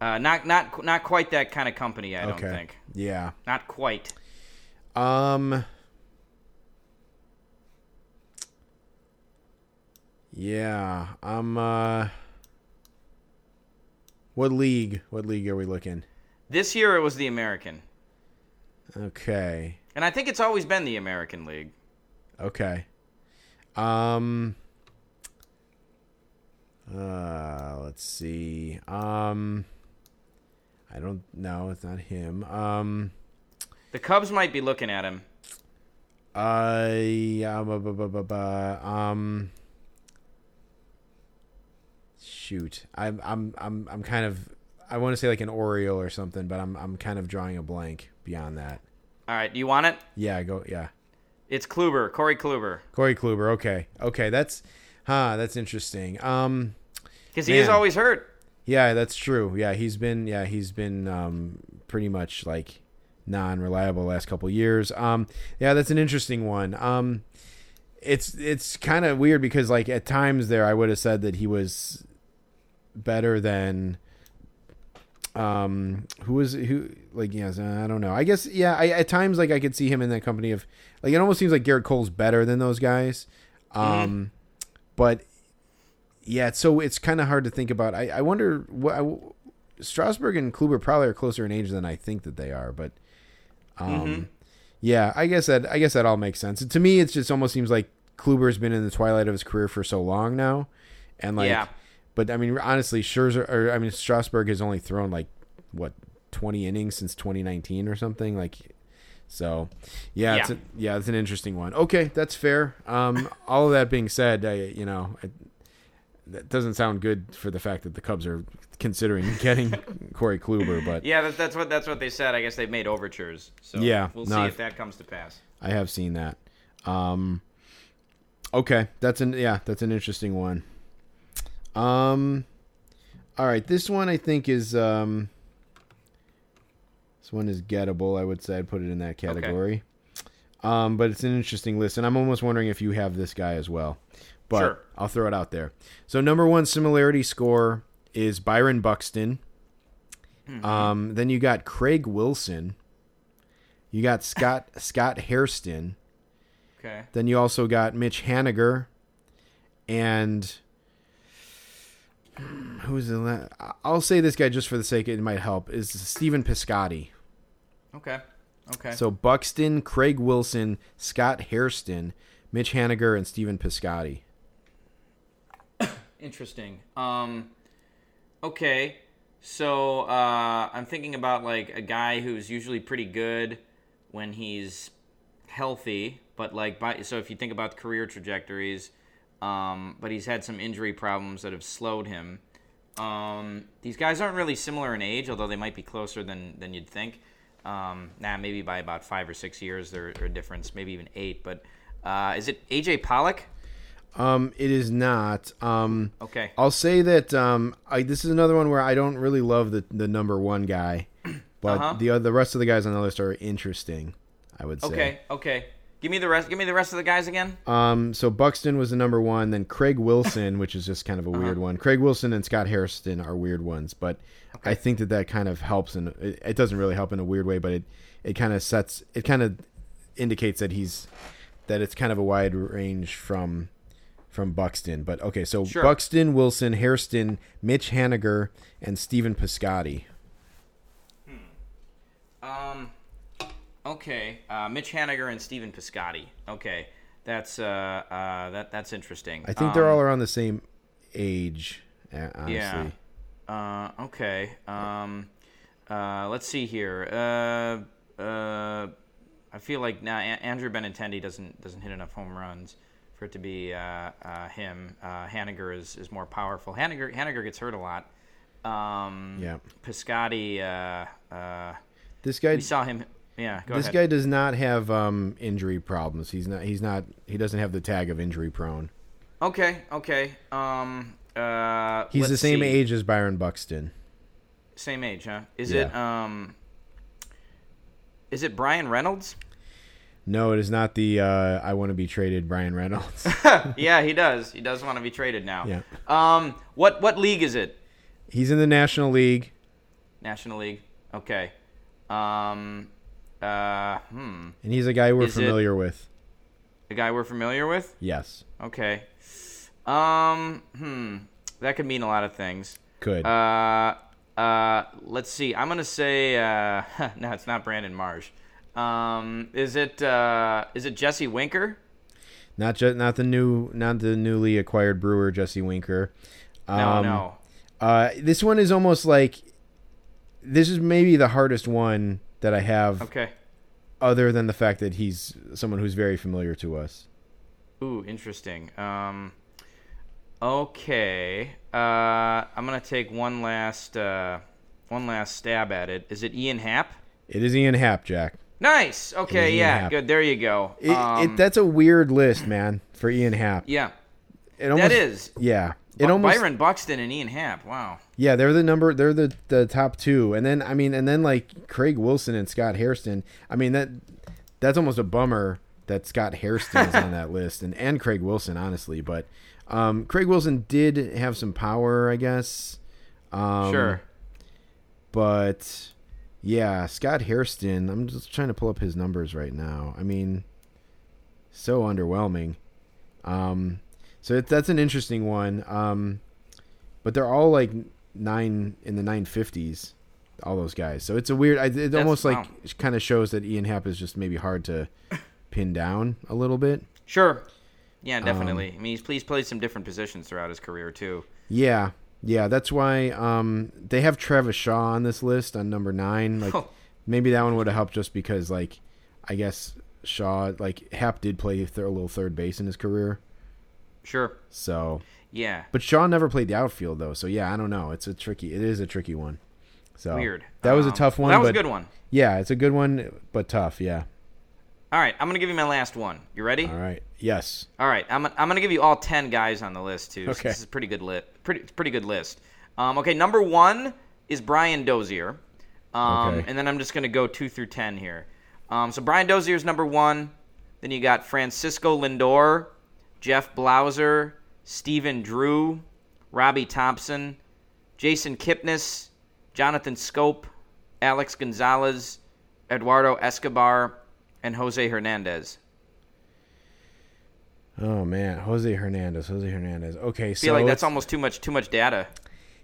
uh, not not not quite that kind of company. I don't okay. think. Yeah. Not quite. Um Yeah, I'm uh What league? What league are we looking? This year it was the American, Okay. and I think it's always been the American League. Okay. Um uh let's see. Um I don't know, it's not him. Um The Cubs might be looking at him. uh yeah, bu- bu- bu- bu- bu- um shoot. I'm I'm I'm I'm kind of I want to say like an Oriole or something, but I'm I'm kind of drawing a blank beyond that. All right, do you want it? Yeah, go yeah. It's Kluber, Corey Kluber, Corey Kluber, okay. Okay, that's huh, that's interesting. Um because he is always hurt. Yeah, that's true. Yeah, he's been yeah he's been um, pretty much like non-reliable the last couple years. Um, yeah, that's an interesting one. Um, it's it's kind of weird because like at times there I would have said that he was better than um who was who like yes I don't know I guess yeah I at times like I could see him in that company of like it almost seems like Gerrit Cole's better than those guys um but yeah, so it's kind of hard to think about. I, I wonder what I, Strasburg and Kluber probably are closer in age than I think that they are, but um, yeah, I guess that I guess that all makes sense. To me, it just almost seems like Kluber's been in the twilight of his career for so long now, and like, Yeah. But I mean, honestly, Scherzer, or I mean, Strasburg has only thrown like what twenty innings since 2019 or something. Like, so yeah, it's Yeah. a, yeah, it's an interesting one. Okay, that's fair. Um, all of that being said, I, you know, I, that doesn't sound good for the fact that the Cubs are considering getting Corey Kluber, but Yeah, that, that's what that's what they said. I guess they've made overtures. So Yeah, we'll no, see if that comes to pass. I have seen that. Um, okay, that's an yeah, that's an interesting one. Um, all right, this one I think is um, this one is gettable. I would say I'd put it in that category. Okay. Um, but it's an interesting list, and I'm almost wondering if you have this guy as well. But Sure. I'll throw it out there. So number one similarity score is Byron Buxton. Um, then you got Craig Wilson. You got Scott Scott Hairston. Okay. Then you also got Mitch Haniger, and who's the? La- I'll say this guy just for the sake it might help is Stephen Piscotty. Okay. Okay. So Buxton, Craig Wilson, Scott Hairston, Mitch Haniger, and Stephen Piscotty. Interesting. Um, okay, so uh, I'm thinking about like a guy who's usually pretty good when he's healthy, but like by so if you think about career trajectories, um, but he's had some injury problems that have slowed him. Um, these guys aren't really similar in age, although they might be closer than than you'd think. Um, nah, maybe by about five or six years they're, they're a difference, maybe even eight. But uh, is it AJ Pollock? Um, it is not. Um, Okay. I'll say that um, I, this is another one where I don't really love the the number one guy, but Uh-huh. the the rest of the guys on the list are interesting. I would say. Okay. Okay. Give me the rest. Give me the rest of the guys again. Um, so Buxton was the number one, then Craig Wilson, which is just kind of a Uh-huh. weird one. Craig Wilson and Scott Hairston are weird ones, but I think that that kind of helps, and it, it doesn't really help in a weird way, but it it kind of sets it kind of indicates that he's that it's kind of a wide range from from Buxton. But okay, so Sure. Buxton, Wilson, Hairston, Mitch Haniger, and Stephen Piscotty. Hmm. Um. Okay. Uh, Mitch Haniger and Stephen Piscotty. Okay. That's uh, uh that that's interesting. I think they're Um, all around the same age. Honestly. Yeah. Uh. Okay. Um. Uh. Let's see here. Uh. Uh. I feel like now A- Andrew Benintendi doesn't doesn't hit enough home runs for it to be uh, uh, him. Uh, Haniger is, is more powerful. Haniger Haniger gets hurt a lot. Um, Yeah. Piscotty. Uh, uh, This guy we saw him. Yeah. Go this ahead. guy does not have um, injury problems. He's not. He's not. He doesn't have the tag of injury prone. Okay, okay. Um, uh, He's the same see. age as Byron Buxton. Same age, huh? Is it um? Is it Bryan Reynolds? No, it is not the. Uh, I want to be traded, Bryan Reynolds. yeah, he does. He does want to be traded now. Yeah. Um, what what league is it? he's in the National League. National League. Okay. Um, uh, hmm. and he's a guy we're Is familiar with. A guy we're familiar with. Yes, Okay. Um, hmm. That could mean a lot of things. could. Uh, uh, let's see. I'm gonna say uh, no, it's not Brandon Marsh. Um, is it uh, is it Jesse Winker? not just not the new, not the newly acquired Brewer Jesse Winker. No, Um, no. Uh, this one is almost like. This is maybe the hardest one that I have, Okay. other than the fact that he's someone who's very familiar to us. Ooh, interesting. Um, okay. Uh, I'm gonna take one last uh, one last stab at it. Is it Ian Happ? It is Ian Happ, Jack. Nice. Okay. Yeah. Happ. Good. There you go. It, Um, it, that's a weird list, man, for Ian Happ. yeah. It almost, that is. Yeah. It almost Byron Buxton and Ian Happ. Wow. Yeah, they're the number they're the the top 2. And then I mean and then like Craig Wilson and Scott Hairston. I mean that that's almost a bummer that Scott Hairston's on that list and and Craig Wilson honestly, but um Craig Wilson did have some power, I guess. Um sure. But yeah, Scott Hairston, I'm just trying to pull up his numbers right now. I mean, so underwhelming. Um, so it, that's an interesting one. Um, but they're all like nine in the 950s, all those guys. So it's a weird. I, it almost wow. like kind of shows that Ian Happ is just maybe hard to pin down a little bit. Sure. Yeah, definitely. I mean, he's he's played some different positions throughout his career too. Yeah, yeah. That's why um, they have Travis Shaw on this list on number nine. Like Oh. maybe that one would have helped just because like I guess Shaw like Happ did play th- a little third base in his career. Sure. So, Yeah. but Shaw never played the outfield though. So yeah, I don't know. It's a tricky. It is a tricky one. So Weird. That was a Um, tough one. That was but a good one. Yeah, it's a good one, but tough. Yeah. All right, I'm gonna give you my last one. You ready? All right. Yes. All right, I'm, I'm gonna give you all ten guys on the list too. Okay. this is a pretty good lit, pretty pretty good list. Um, okay, number one is Brian Dozier, um, Okay. and then I'm just gonna go two through ten here. Um, so Brian Dozier is number one. Then you got Francisco Lindor, Jeff Blauser, Stephen Drew, Robby Thompson, Jason Kipnis, Jonathan Schoop, Alex Gonzalez, Eduardo Escobar, and Jose Hernandez. Oh man, Jose Hernandez. Jose Hernandez. Okay, I so feel like that's almost too much too much data.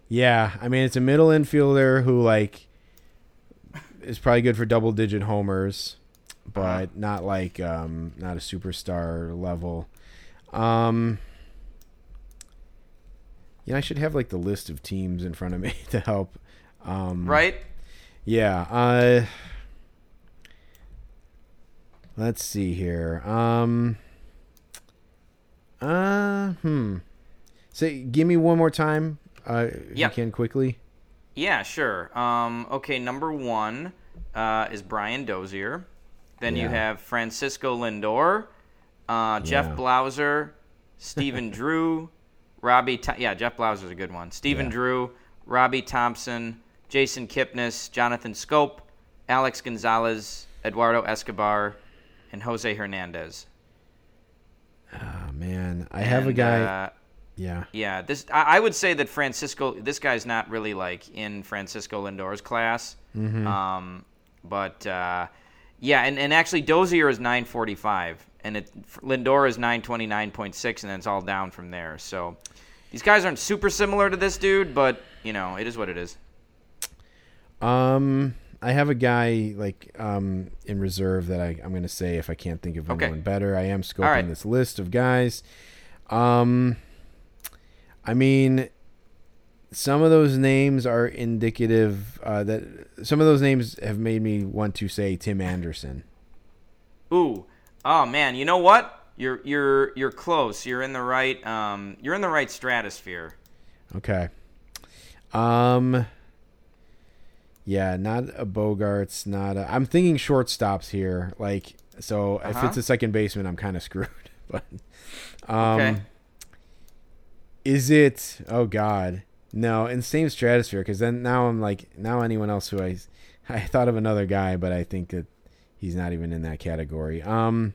Yeah, I mean it's a middle infielder who like is probably good for double digit homers, but Uh-huh. not like um not a superstar level. Um Yeah, I should have like the list of teams in front of me to help. Um Right? Yeah, uh Let's see here. Um uh hmm. Say give me one more time. Uh Yeah. you can quickly. Yeah, sure. Um, okay, number one uh, is Brian Dozier. Then you have Francisco Lindor, uh, Jeff Yeah. Blauser, Stephen Drew, Robbie. Th- yeah, Jeff Blauser's a good one. Stephen Yeah. Drew, Robby Thompson, Jason Kipnis, Jonathan Schoop, Alex Gonzalez, Eduardo Escobar, and Jose Hernandez. Oh man, I have a guy. Uh, yeah, Yeah, this I, I would say that Francisco. This guy's not really like in Francisco Lindor's class. Mm-hmm. Um, but uh, yeah, and, and actually Dozier is 945, and it Lindor is 929.6, and then it's all down from there. So these guys aren't super similar to this dude, but you know it is what it is. um, I have a guy like um in reserve that I I'm gonna say if I can't think of Okay. anyone better. I am scoping right. this list of guys. Um, I mean, some of those names are indicative uh, that some of those names have made me want to say Tim Anderson. Ooh, oh man, you know what? You're you're you're close. You're in the right um you're in the right stratosphere. Okay. Um. Yeah, not a Bogaerts, not a. I'm thinking shortstops here. Like, so if Uh-huh. it's a second baseman, I'm kind of screwed. But, um, Okay. is it? Oh God, no. In same stratosphere, because then now I'm like now anyone else who I, I thought of another guy, but I think that he's not even in that category. Um.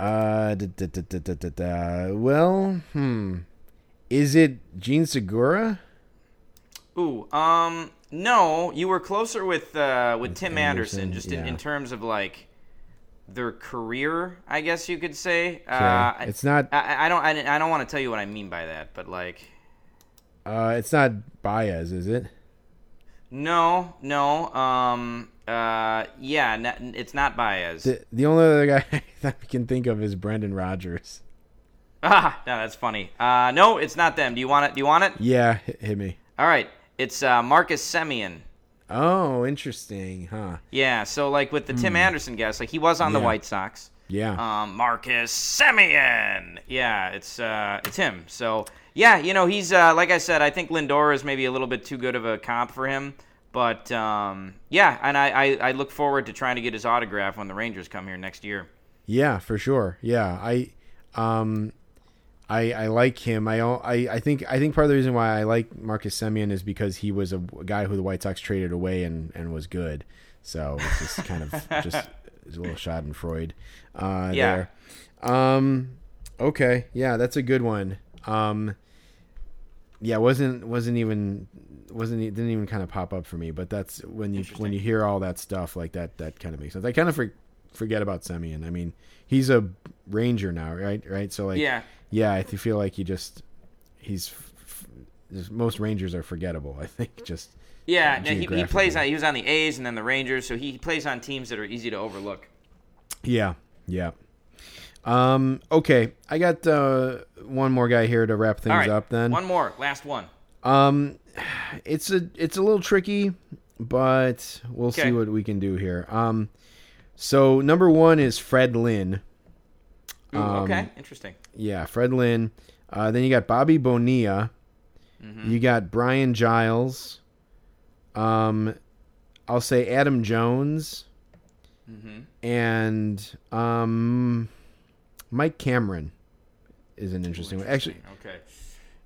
Uh, da, da, da, da, da, da, da. well, hmm. Is it Jean Segura? Ooh, um, no, you were closer with uh, with Tim Anderson, Anderson, just in, yeah. in terms of like their career, I guess you could say. Uh, Okay. I- it's not. I, I don't I, I don't want to tell you what I mean by that, but like Uh, it's not Baez, is it? no, no, um, uh, yeah, n- it's not Baez. The the only other guy that I can think of is Brendan Rodgers. ah, no, that's funny. Uh, no, it's not them. Do you want it? Do you want it? Yeah, hit, hit me. All right, it's uh, Marcus Semien. Oh, interesting, huh? Yeah, so like with the Tim Anderson guess, like he was on the Hmm. White Sox. Yeah. um, Marcus Semien. Yeah, it's uh, it's him. So yeah, you know he's uh, like I said, I think Lindor is maybe a little bit too good of a comp for him. But um, yeah, and I, I, I look forward to trying to get his autograph when the Rangers come here next year. Yeah, for sure. Yeah, I, um, I I like him. I I I think I think part of the reason why I like Marcus Semien is because he was a guy who the White Sox traded away and and was good. So it's just kind of just a little Schadenfreude uh, Yeah. there. Um, okay, yeah, that's a good one. Um, yeah, wasn't wasn't even wasn't didn't even kind of pop up for me. But that's when you when you hear all that stuff like that, that kind of makes sense. I kind of for, forget about Semien. I mean, he's a Ranger now, right? Right. So like, Yeah. yeah. I feel like he just he's f- f- just- most Rangers are forgettable. I think just Yeah, he, he plays on. He was on the A's and then the Rangers, so he plays on teams that are easy to overlook. yeah, yeah. Um. Okay, I got uh, one more guy here to wrap things All right, up. Then one more, last one. Um, it's a it's a little tricky, but we'll see what we can do here. Um, so number one is Fred Lynn. Ooh, Um, okay, interesting. Yeah, Fred Lynn. Uh, then you got Bobby Bonilla. Mm-hmm. You got Brian Giles. Um, I'll say Adam Jones. Mm-hmm. And um, Mike Cameron is an interesting one. Actually, okay.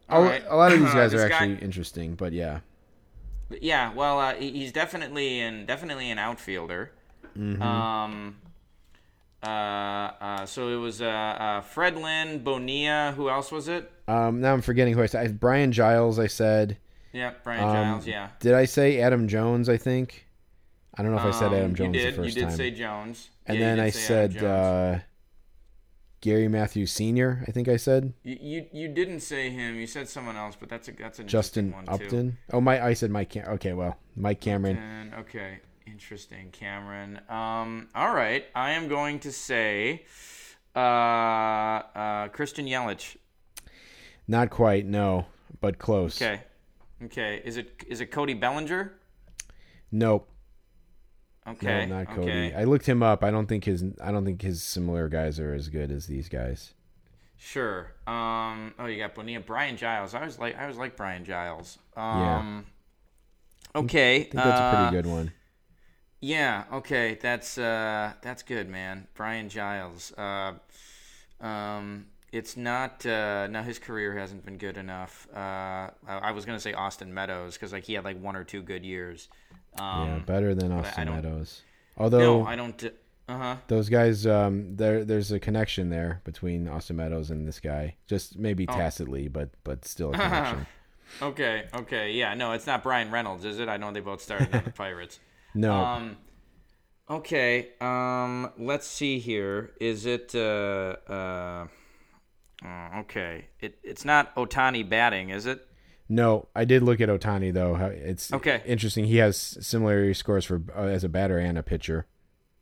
a, All right. a lot of these Uh, guys are this guy- actually interesting, but yeah. Yeah, well, uh, he's definitely an definitely an outfielder. Mm-hmm. Um, uh, uh, so it was uh, uh, Fred Lynn, Bonilla. Who else was it? Um, now I'm forgetting who I said. Brian Giles, I said. Yeah, Brian Um, Giles. Yeah. Did I say Adam Jones? I think. I don't know if I said Um, Adam Jones you did. the first time. you did time. say Jones. and Yeah, then I said uh, Gary Matthews Senior. I think I said you, you you didn't say him. You said someone else, but that's a that's an Justin interesting one too. Upton. Oh my! I said Mike. Cam- okay, well, Mike Cameron. And, okay, interesting, Cameron. Um, all right, I am going to say uh, uh, Christian Yelich. Not quite. No, but close. Okay, okay. Is it is it Cody Bellinger? Nope. Okay, no, not Cody. okay. I looked him up. I don't think his. I don't think his similar guys are as good as these guys. Sure. Um. Oh, you got Bonilla, Brian Giles. I was like, I was like Brian Giles. Um. Okay. I think that's a uh, pretty good one. Yeah. Okay. That's uh. That's good, man. Brian Giles. Uh. Um. It's not. Uh. Now his career hasn't been good enough. Uh. I, I was gonna say Austin Meadows because like he had like one or two good years. Um, yeah, better than Austin Meadows. Although No, I don't. Uh huh. those guys, um, there there's a connection there between Austin Meadows and this guy. Just maybe Oh. tacitly, but but still a connection. Okay. Okay. Yeah. No, it's not Bryan Reynolds, is it? I know they both started on the Pirates. no, Um. Okay. Um. Let's see here. Is it? Uh. Uh. uh, okay. It. It's not Ohtani batting, is it? No. I did look at Ohtani though. It's Okay. interesting. He has similar scores for uh, as a batter and a pitcher.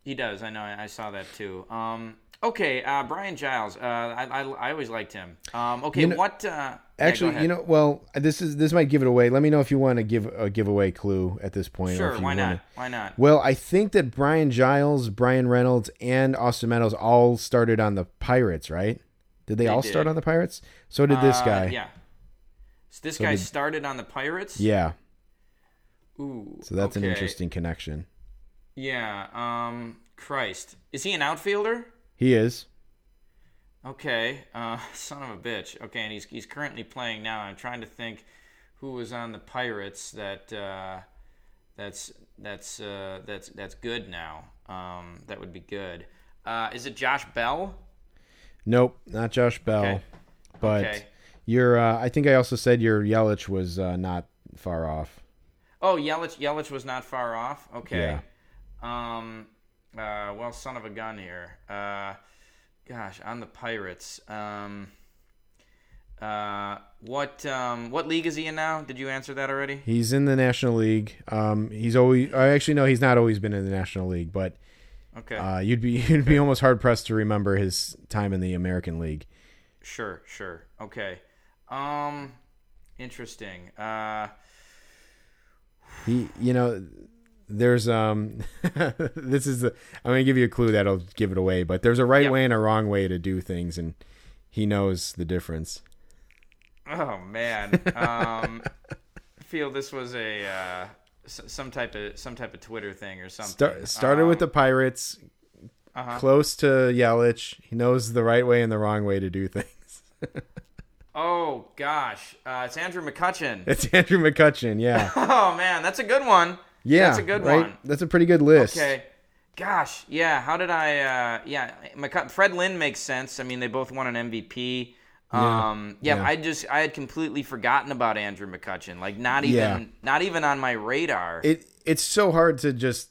He does. I know. I saw that too. Um. Okay. Uh. Brian Giles. Uh. I. I, I always liked him. Um. Okay. You know- what? Uh. yeah, Actually, ahead. you know, well, this is this might give it away. Let me know if you want to give a giveaway clue at this point. or Sure. if you Why not? Why not? Well, I think that Brian Giles, Bryan Reynolds, and Austin Meadows all started on the Pirates, right? Did they, They all did. start on the Pirates? So did this Uh, guy. Yeah. So this So guy did- started on the Pirates. Yeah. Ooh. So that's an interesting connection. Yeah. Um. Christ. Is he an outfielder? He is. Okay. Uh. Son of a bitch. Okay, and he's he's currently playing now. I'm trying to think who was on the Pirates that uh, that's that's uh, that's that's good now. Um. That would be good. Uh. Is it Josh Bell? Nope, not Josh Bell. Okay. But Okay. Your uh, I think I also said your Yelich was uh, not far off. Oh, Yelich. Yelich was not far off. Okay. Yeah. Um. Uh. Well, son of a gun here. Uh. Gosh, on the Pirates. Um. Uh. What um. What league is he in now? Did you answer that already? He's in the National League. Um, he's always. I actually no, he's not always been in the National League, but Okay. uh, you'd be you'd be almost hard pressed to remember his time in the American League. sure. Sure. Okay. Um. Interesting. Uh. He, you know, there's um, this is the. I'm gonna give you a clue that'll give it away, but there's a right Yep. way and a wrong way to do things, and he knows the difference. Oh man. Um. I feel this was a uh, s- some type of some type of Twitter thing or something. Start, started with the Pirates, Uh-huh. close to Yelich. He knows the right way and the wrong way to do things. Oh gosh, uh, it's Andrew McCutchen. It's Andrew McCutchen. Yeah, Oh man, that's a good one. yeah, that's a good right? one. That's a pretty good list. Okay. Gosh, yeah. How did I? Uh, yeah, McCut- Fred Lynn makes sense. I mean, they both won an MVP. Um, yeah, yeah. I just I had completely forgotten about Andrew McCutchen. Like not even Yeah. not even on my radar. It it's so hard to just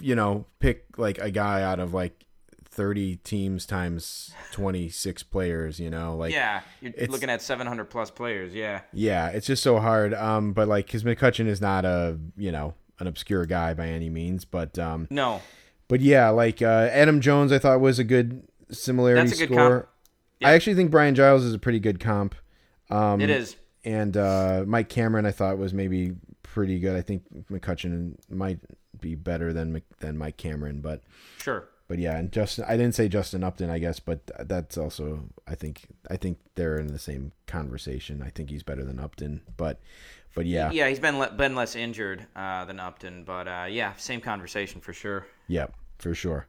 you know pick like a guy out of like 30 teams times 26 players. You know, like yeah, you're looking at 700 plus players. Yeah. Yeah, it's just so hard. Um, but like, because McCutchen is not a you know an obscure guy by any means, but um, No. but yeah, like uh, Adam Jones, I thought was a good similarity That's a good score. comp. Yeah. I actually think Brian Giles is a pretty good comp. Um, it is. and uh, Mike Cameron I thought was maybe pretty good. I think McCutchen might be better than than Mike Cameron, but Sure. But yeah, and Justin I didn't say Justin Upton, I guess, but that's also I think I think they're in the same conversation. I think he's better than Upton, but but yeah, Yeah, he's been le- been less injured uh, than Upton, but uh, yeah, same conversation for sure. yeah, for sure.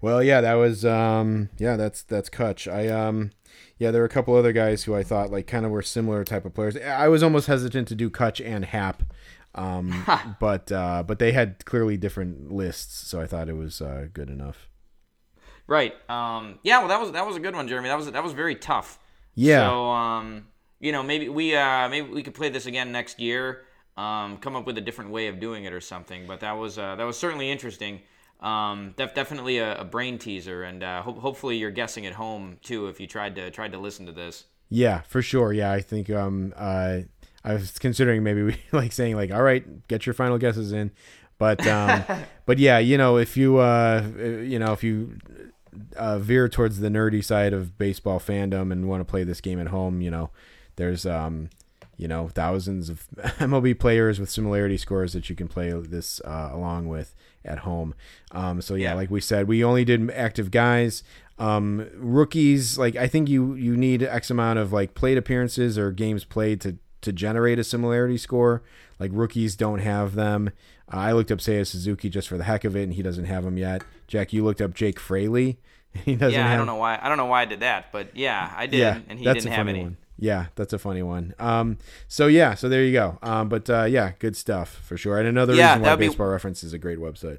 Well, yeah, that was um yeah, that's that's Kutch. I um yeah, there were a couple other guys who I thought like kind of were similar type of players. I was almost hesitant to do Kutch and Happ. Um but uh but they had clearly different lists, so I thought it was uh good enough. Right. Um, yeah. Well, that was that was a good one, Jeremy. That was that was very tough. Yeah. So um, you know, maybe we uh, maybe we could play this again next year. Um, come up with a different way of doing it or something. But that was uh, that was certainly interesting. Um, def- definitely a, a brain teaser, and uh, ho- hopefully you're guessing at home too if you tried to tried to listen to this. Yeah, for sure. Yeah, I think um uh I was considering maybe we like saying like all right, get your final guesses in. But um but yeah, you know, if you uh you know, if you uh, veer towards the nerdy side of baseball fandom and want to play this game at home, you know, there's um you know, thousands of MLB players with similarity scores that you can play this uh, along with at home. Um, so yeah, Yeah. like we said, we only did active guys. Um, rookies, like I think you you need X amount of like plate appearances or games played to to generate a similarity score. Like rookies don't have them. Uh, I looked up Seiya Suzuki just for the heck of it, and he doesn't have them yet. Jack, you looked up Jake Fraley. He doesn't yeah, have. I don't know why I don't know why I did that, but yeah, I did, Yeah, and he that's didn't a have any. one. Yeah, that's a funny one. Um, so yeah, so there you go. Um, but uh, yeah, good stuff for sure. And another Yeah, reason why that'd be- Baseball Reference is a great website.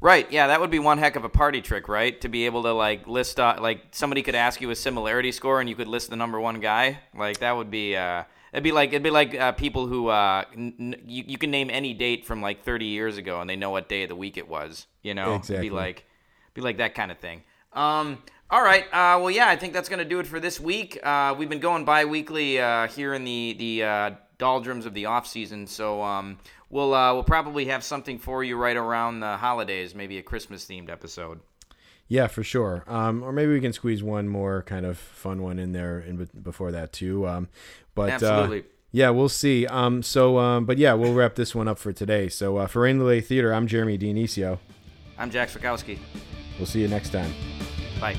Right. Yeah, that would be one heck of a party trick, right? To be able to like list uh, like somebody could ask you a similarity score and you could list the number one guy. Like that would be uh it'd be like it'd be like uh, people who uh n- you, you can name any date from like 30 years ago and they know what day of the week it was, you know? Exactly. It'd be like be like that kind of thing. Um all right. Uh, well, yeah, I think that's going to do it for this week. Uh, we've been going bi-weekly uh, here in the the uh, doldrums of the off season, so um, we'll uh, we'll probably have something for you right around the holidays, maybe a Christmas themed episode. Yeah, for sure. Um, or maybe we can squeeze one more kind of fun one in there in be- before that too. Um, but uh, Absolutely. yeah, we'll see. Um, so um, but yeah, we'll wrap this one up for today. So uh, for Rain Delay Theater, I'm Jeremy Dionisio. I'm Jack Swakowski. We'll see you next time. Bye.